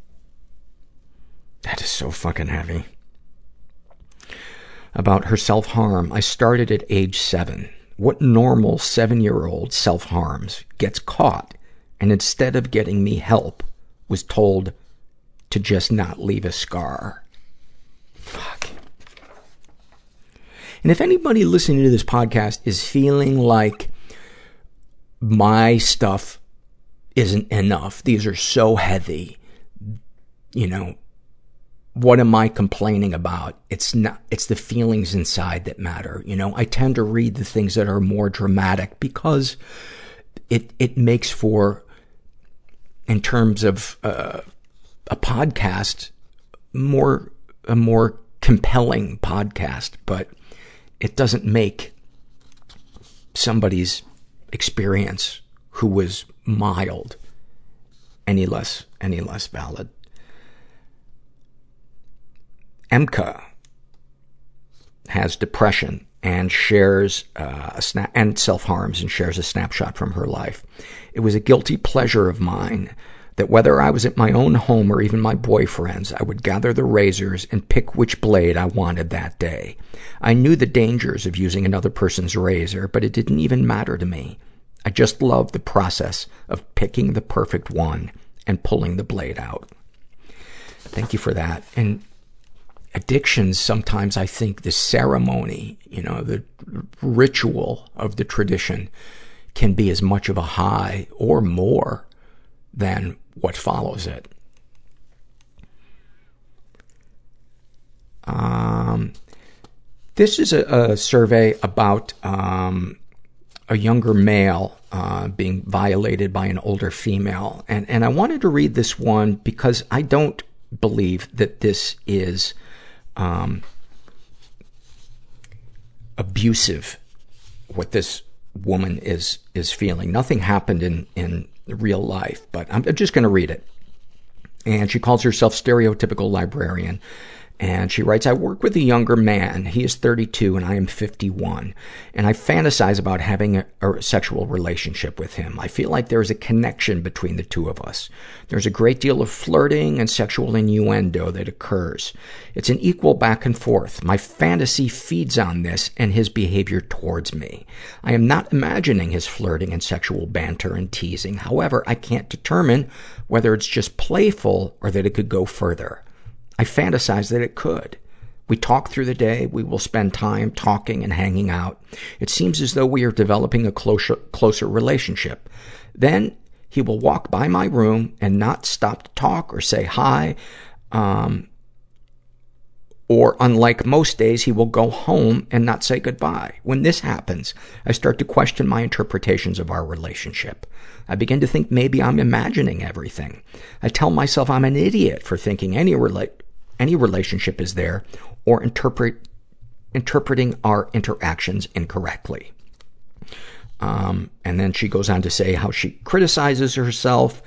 That is so fucking heavy. About her self-harm. I started at age seven. What normal seven-year-old self-harms gets caught and instead of getting me help was told to just not leave a scar? Fuck. And if anybody listening to this podcast is feeling like my stuff isn't enough, these are so heavy, you know, what am I complaining about? It's not, it's the feelings inside that matter. You know, I tend to read the things that are more dramatic because it, it makes for, in terms of, uh, a podcast, more, a more compelling podcast, but it doesn't make somebody's experience who was mild any less, any less valid. Emka has depression and shares uh, a snap and self harms and shares a snapshot from her life. It was a guilty pleasure of mine that whether I was at my own home or even my boyfriend's, I would gather the razors and pick which blade I wanted that day. I knew the dangers of using another person's razor, but it didn't even matter to me. I just loved the process of picking the perfect one and pulling the blade out. Thank you for that. And addictions, sometimes I think the ceremony, you know, the ritual of the tradition can be as much of a high or more than what follows it. Um, this is a, a survey about um, a younger male uh, being violated by an older female, and and I wanted to read this one because I don't believe that this is um, abusive. What this woman is is feeling. Nothing happened in in real life, but I'm just going to read it. And she calls herself stereotypical librarian. And she writes, I work with a younger man. He is 32 and I am 51. And I fantasize about having a, a, sexual relationship with him. I feel like there is a connection between the two of us. There's a great deal of flirting and sexual innuendo that occurs. It's an equal back and forth. My fantasy feeds on this and his behavior towards me. I am not imagining his flirting and sexual banter and teasing. However, I can't determine whether it's just playful or that it could go further. I fantasize that it could. We talk through the day. We will spend time talking and hanging out. It seems as though we are developing a closer, closer relationship. Then he will walk by my room and not stop to talk or say hi, um, Or, unlike most days, he will go home and not say goodbye. When this happens, I start to question my interpretations of our relationship. I begin to think maybe I'm imagining everything. I tell myself I'm an idiot for thinking any rela- any relationship is there or interpret interpreting our interactions incorrectly. Um, and then she goes on to say how she criticizes herself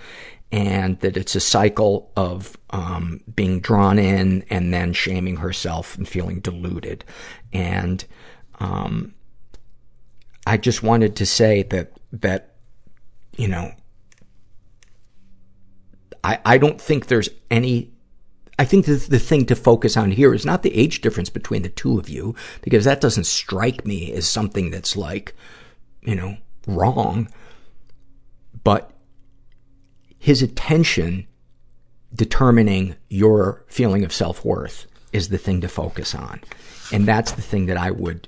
and that it's a cycle of um, being drawn in and then shaming herself and feeling deluded. And um, I just wanted to say that that you know I I don't think there's any. I think the, the thing to focus on here is not the age difference between the two of you, because that doesn't strike me as something that's like, you know, wrong. But his attention determining your feeling of self-worth is the thing to focus on. And that's the thing that I would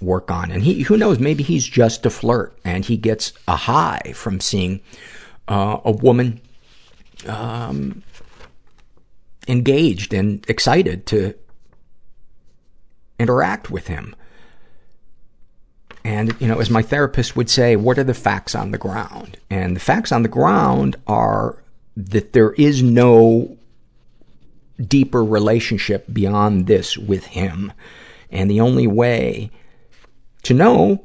work on. And he, who knows, maybe he's just a flirt and he gets a high from seeing uh, a woman um, engaged and excited to interact with him. And, you know, as my therapist would say, what are the facts on the ground? And the facts on the ground are that there is no deeper relationship beyond this with him. And the only way to know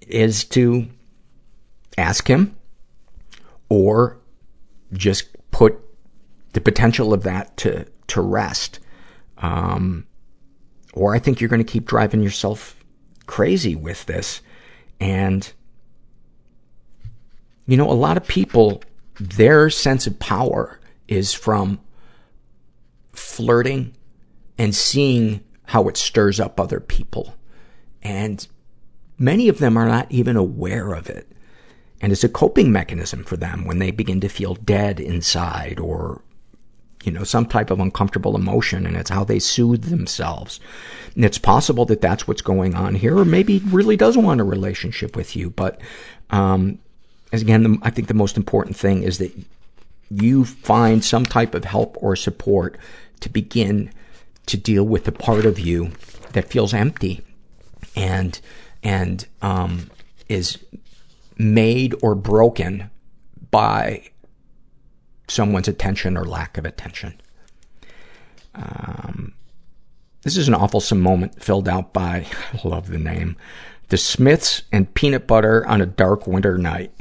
is to ask him or just put the potential of that to, to rest. Um, or I think you're going to keep driving yourself crazy with this. And, you know, a lot of people, their sense of power is from flirting and seeing how it stirs up other people. And many of them are not even aware of it. And it's a coping mechanism for them when they begin to feel dead inside or, you know, some type of uncomfortable emotion, and it's how they soothe themselves. And it's possible that that's what's going on here, or maybe really does want a relationship with you. But, um, as again, the, I think the most important thing is that you find some type of help or support to begin to deal with the part of you that feels empty and, and, um, is made or broken by someone's attention or lack of attention. Um, this is an awful moment filled out by, I love the name, The Smiths and Peanut Butter on a Dark Winter Night.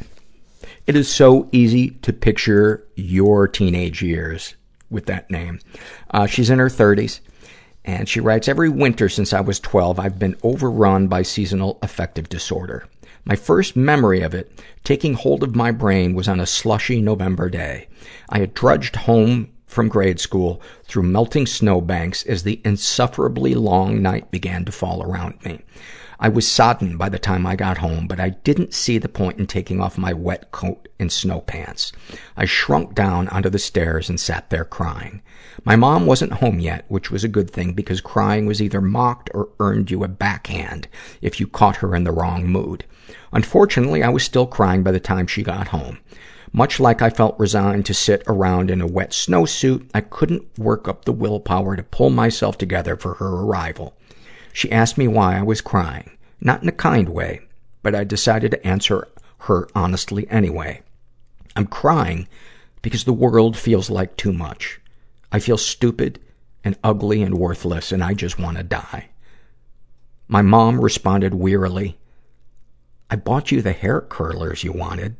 It is so easy to picture your teenage years with that name. Uh, she's in her 30s, and she writes, Every winter since I was 12, I've been overrun by seasonal affective disorder. My first memory of it, taking hold of my brain, was on a slushy November day. I had drudged home from grade school through melting snowbanks as the insufferably long night began to fall around me. I was sodden by the time I got home, but I didn't see the point in taking off my wet coat and snow pants. I shrunk down onto the stairs and sat there crying. My mom wasn't home yet, which was a good thing because crying was either mocked or earned you a backhand if you caught her in the wrong mood. Unfortunately, I was still crying by the time she got home. Much like I felt resigned to sit around in a wet snowsuit, I couldn't work up the willpower to pull myself together for her arrival. She asked me why I was crying. Not in a kind way, but I decided to answer her honestly anyway. I'm crying because the world feels like too much. I feel stupid and ugly and worthless, and I just want to die. My mom responded wearily, I bought you the hair curlers you wanted.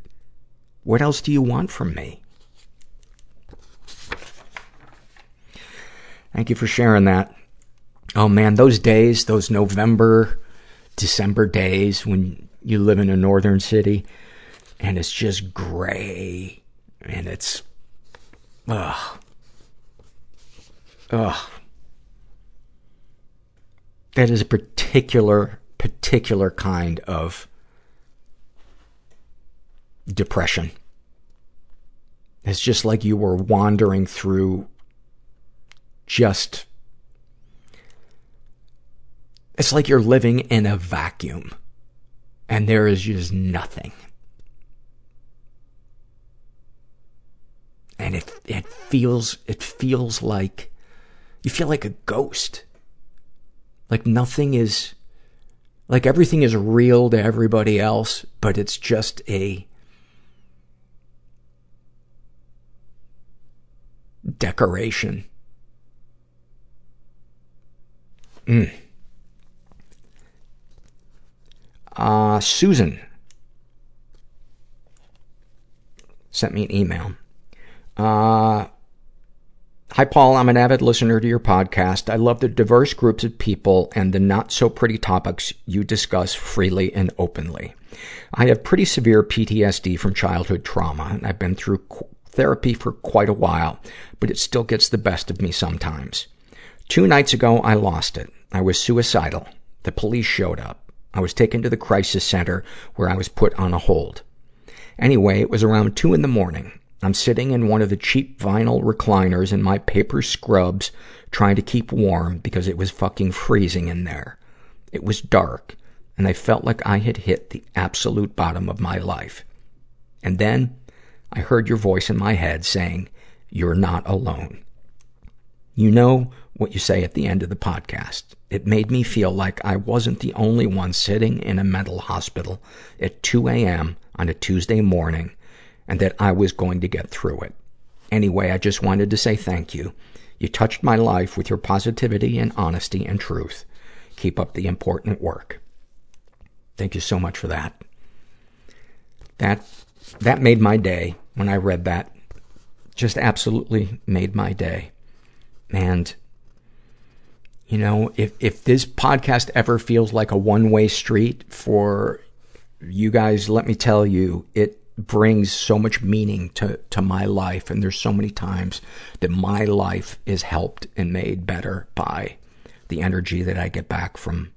What else do you want from me? Thank you for sharing that. Oh man, those days, those November, December days when you live in a northern city and it's just gray and it's, ugh. Ugh. That is a particular, particular kind of depression. It's just like you were wandering through just, it's like you're living in a vacuum and there is just nothing. And it, it feels, it feels like you feel like a ghost. Like nothing is, like everything is real to everybody else, but it's just a decoration. Mm. Uh, Susan sent me an email. Uh, Hi, Paul. I'm an avid listener to your podcast. I love the diverse groups of people and the not so pretty topics you discuss freely and openly. I have pretty severe PTSD from childhood trauma, and I've been through therapy for quite a while, but it still gets the best of me sometimes. Two nights ago, I lost it. I was suicidal. The police showed up. I was taken to the crisis center where I was put on a hold. Anyway, it was around two in the morning. I'm sitting in one of the cheap vinyl recliners in my paper scrubs trying to keep warm because it was fucking freezing in there. It was dark and I felt like I had hit the absolute bottom of my life. And then I heard your voice in my head saying, you're not alone. You know what you say at the end of the podcast. It made me feel like I wasn't the only one sitting in a mental hospital at 2 a.m. on a Tuesday morning and that I was going to get through it. Anyway, I just wanted to say thank you. You touched my life with your positivity and honesty and truth. Keep up the important work. Thank you so much for that. That, that made my day when I read that. Just absolutely made my day. And, you know, if, if this podcast ever feels like a one-way street for you guys, let me tell you, it brings so much meaning to, to my life. And there's so many times that my life is helped and made better by the energy that I get back from,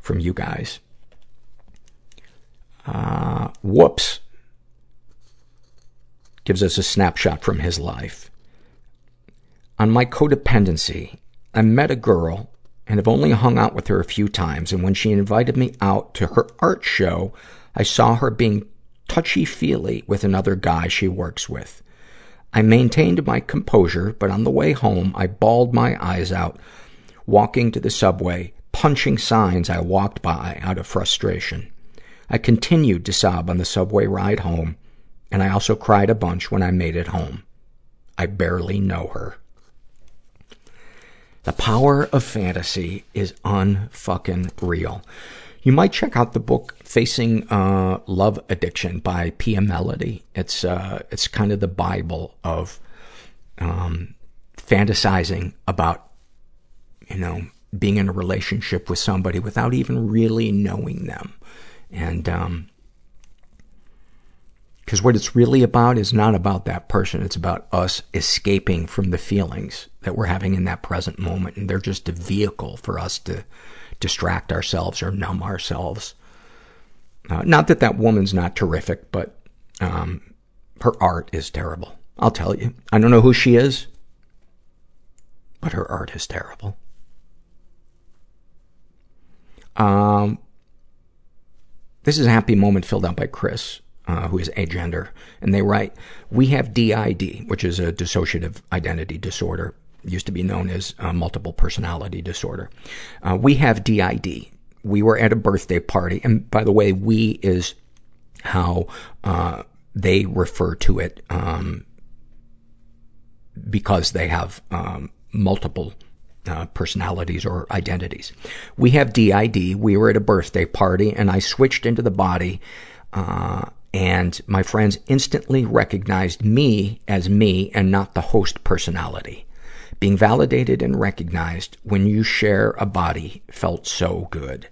from you guys. Uh, whoops. Gives us a snapshot from his life. On my codependency, I met a girl and have only hung out with her a few times. And when she invited me out to her art show, I saw her being touchy-feely with another guy she works with. I maintained my composure, but on the way home, I bawled my eyes out, walking to the subway, punching signs I walked by out of frustration. I continued to sob on the subway ride home, and I also cried a bunch when I made it home. I barely know her. The power of fantasy is unfucking real. You might check out the book Facing uh, Love Addiction by Pia Mellody. It's uh, it's kind of the Bible of um, fantasizing about, you know, being in a relationship with somebody without even really knowing them. And um, because what it's really about is not about that person. It's about us escaping from the feelings that we're having in that present moment. And they're just a vehicle for us to distract ourselves or numb ourselves. Uh, not that that woman's not terrific, but um, her art is terrible. I'll tell you. I don't know who she is, but her art is terrible. Um, this is a happy moment filled out by Chris, who is agender, and they write, "We have DID, which is a dissociative identity disorder used to be known as uh, multiple personality disorder. Uh, we have DID. We were at a birthday party, and by the way, we is how uh, they refer to it um, because they have um, multiple uh, personalities or identities. We have DID. We were at a birthday party, and I switched into the body, uh, and my friends instantly recognized me as me and not the host personality. Being validated and recognized when you share a body felt so good.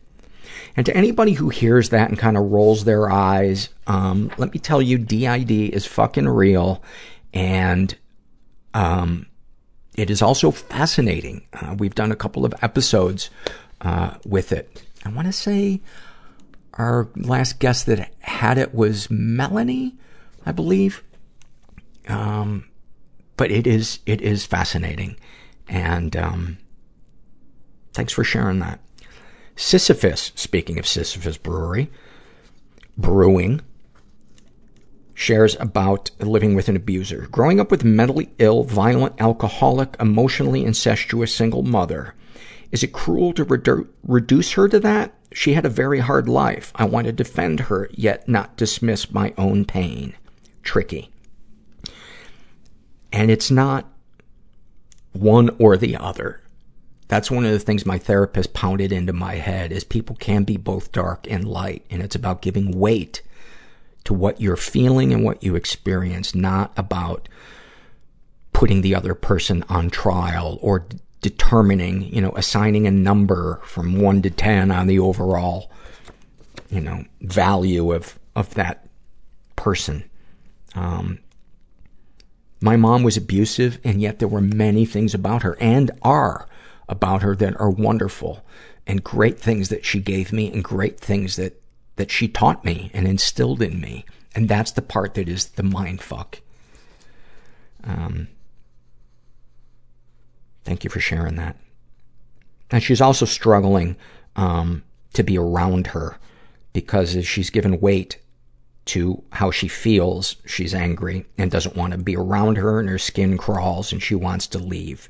And to anybody who hears that and kind of rolls their eyes, um, let me tell you, DID is fucking real, and um, it is also fascinating. Uh, we've done a couple of episodes uh, with it. I want to say our last guest that had it was Melanie, I believe. Um, but it is, it is fascinating. And, um, thanks for sharing that. Sisyphus, speaking of Sisyphus Brewery, brewing, shares about living with an abuser. Growing up with a mentally ill, violent, alcoholic, emotionally incestuous single mother. Is it cruel to redu- reduce her to that? She had a very hard life. I want to defend her, yet not dismiss my own pain. Tricky. And it's not one or the other. That's one of the things my therapist pounded into my head is people can be both dark and light. And it's about giving weight to what you're feeling and what you experience, not about putting the other person on trial or determining, you know, assigning a number from one to ten on the overall, you know, value of, of that person. Um, my mom was abusive and yet there were many things about her and are about her that are wonderful and great things that she gave me and great things that, that she taught me and instilled in me. And that's the part that is the mind fuck. Um, thank you for sharing that. And she's also struggling, um, to be around her because as she's given weight to how she feels, she's angry and doesn't want to be around her and her skin crawls and she wants to leave.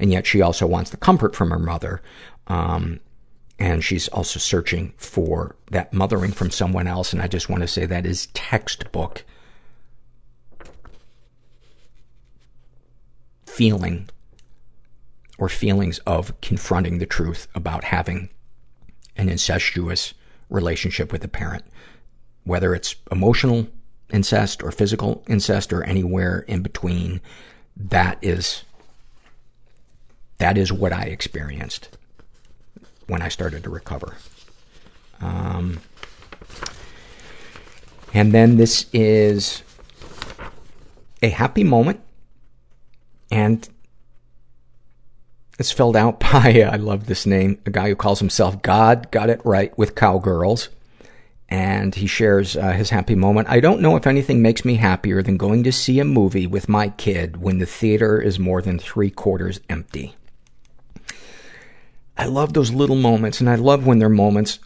And yet she also wants the comfort from her mother. Um, and she's also searching for that mothering from someone else. And I just want to say that is textbook feeling or feelings of confronting the truth about having an incestuous relationship with a parent. Whether it's emotional incest or physical incest or anywhere in between, that is, that is what I experienced when I started to recover. Um, and then this is a happy moment, and it's filled out by, I love this name, a guy who calls himself God Got It Right with Cowgirls. And he shares uh, his happy moment. I don't know if anything makes me happier than going to see a movie with my kid when the theater is more than three quarters empty. I love those little moments, and I love when they're moments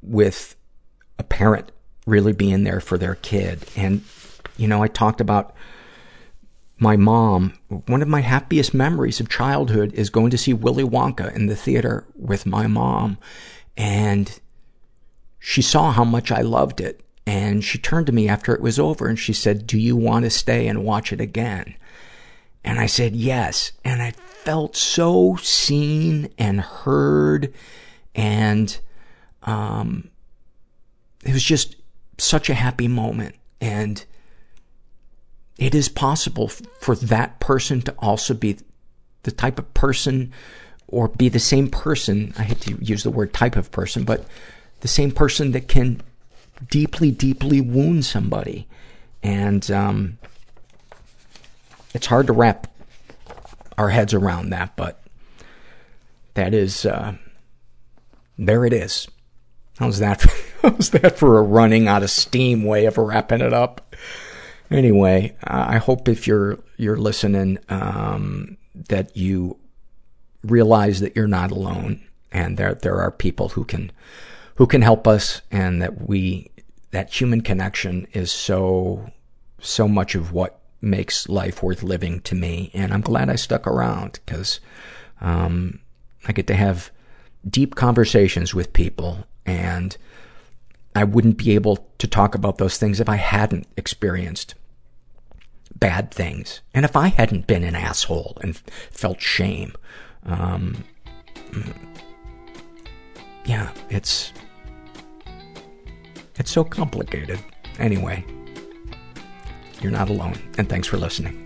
with a parent really being there for their kid. And, you know, I talked about my mom. One of my happiest memories of childhood is going to see Willy Wonka in the theater with my mom. And she saw how much I loved it. And she turned to me after it was over and she said, do you want to stay and watch it again? And I said, yes. And I felt so seen and heard and, um, it was just such a happy moment. And it is possible for that person to also be the type of person or be the same person. I hate to use the word type of person, but the same person that can deeply, deeply wound somebody. And, um, it's hard to wrap our heads around that, but that is, uh, there it is. How's that? how's that for a running out of steam way of wrapping it up? Anyway, uh, I hope if you're, you're listening, um, that you realize that you're not alone and there, there are people who can, who can help us and that we, that human connection is so, so much of what makes life worth living to me. And I'm glad I stuck around because, um, I get to have deep conversations with people and I wouldn't be able to talk about those things if I hadn't experienced bad things. And if I hadn't been an asshole and felt shame. Um, yeah, it's, it's so complicated. Anyway, you're not alone. And thanks for listening.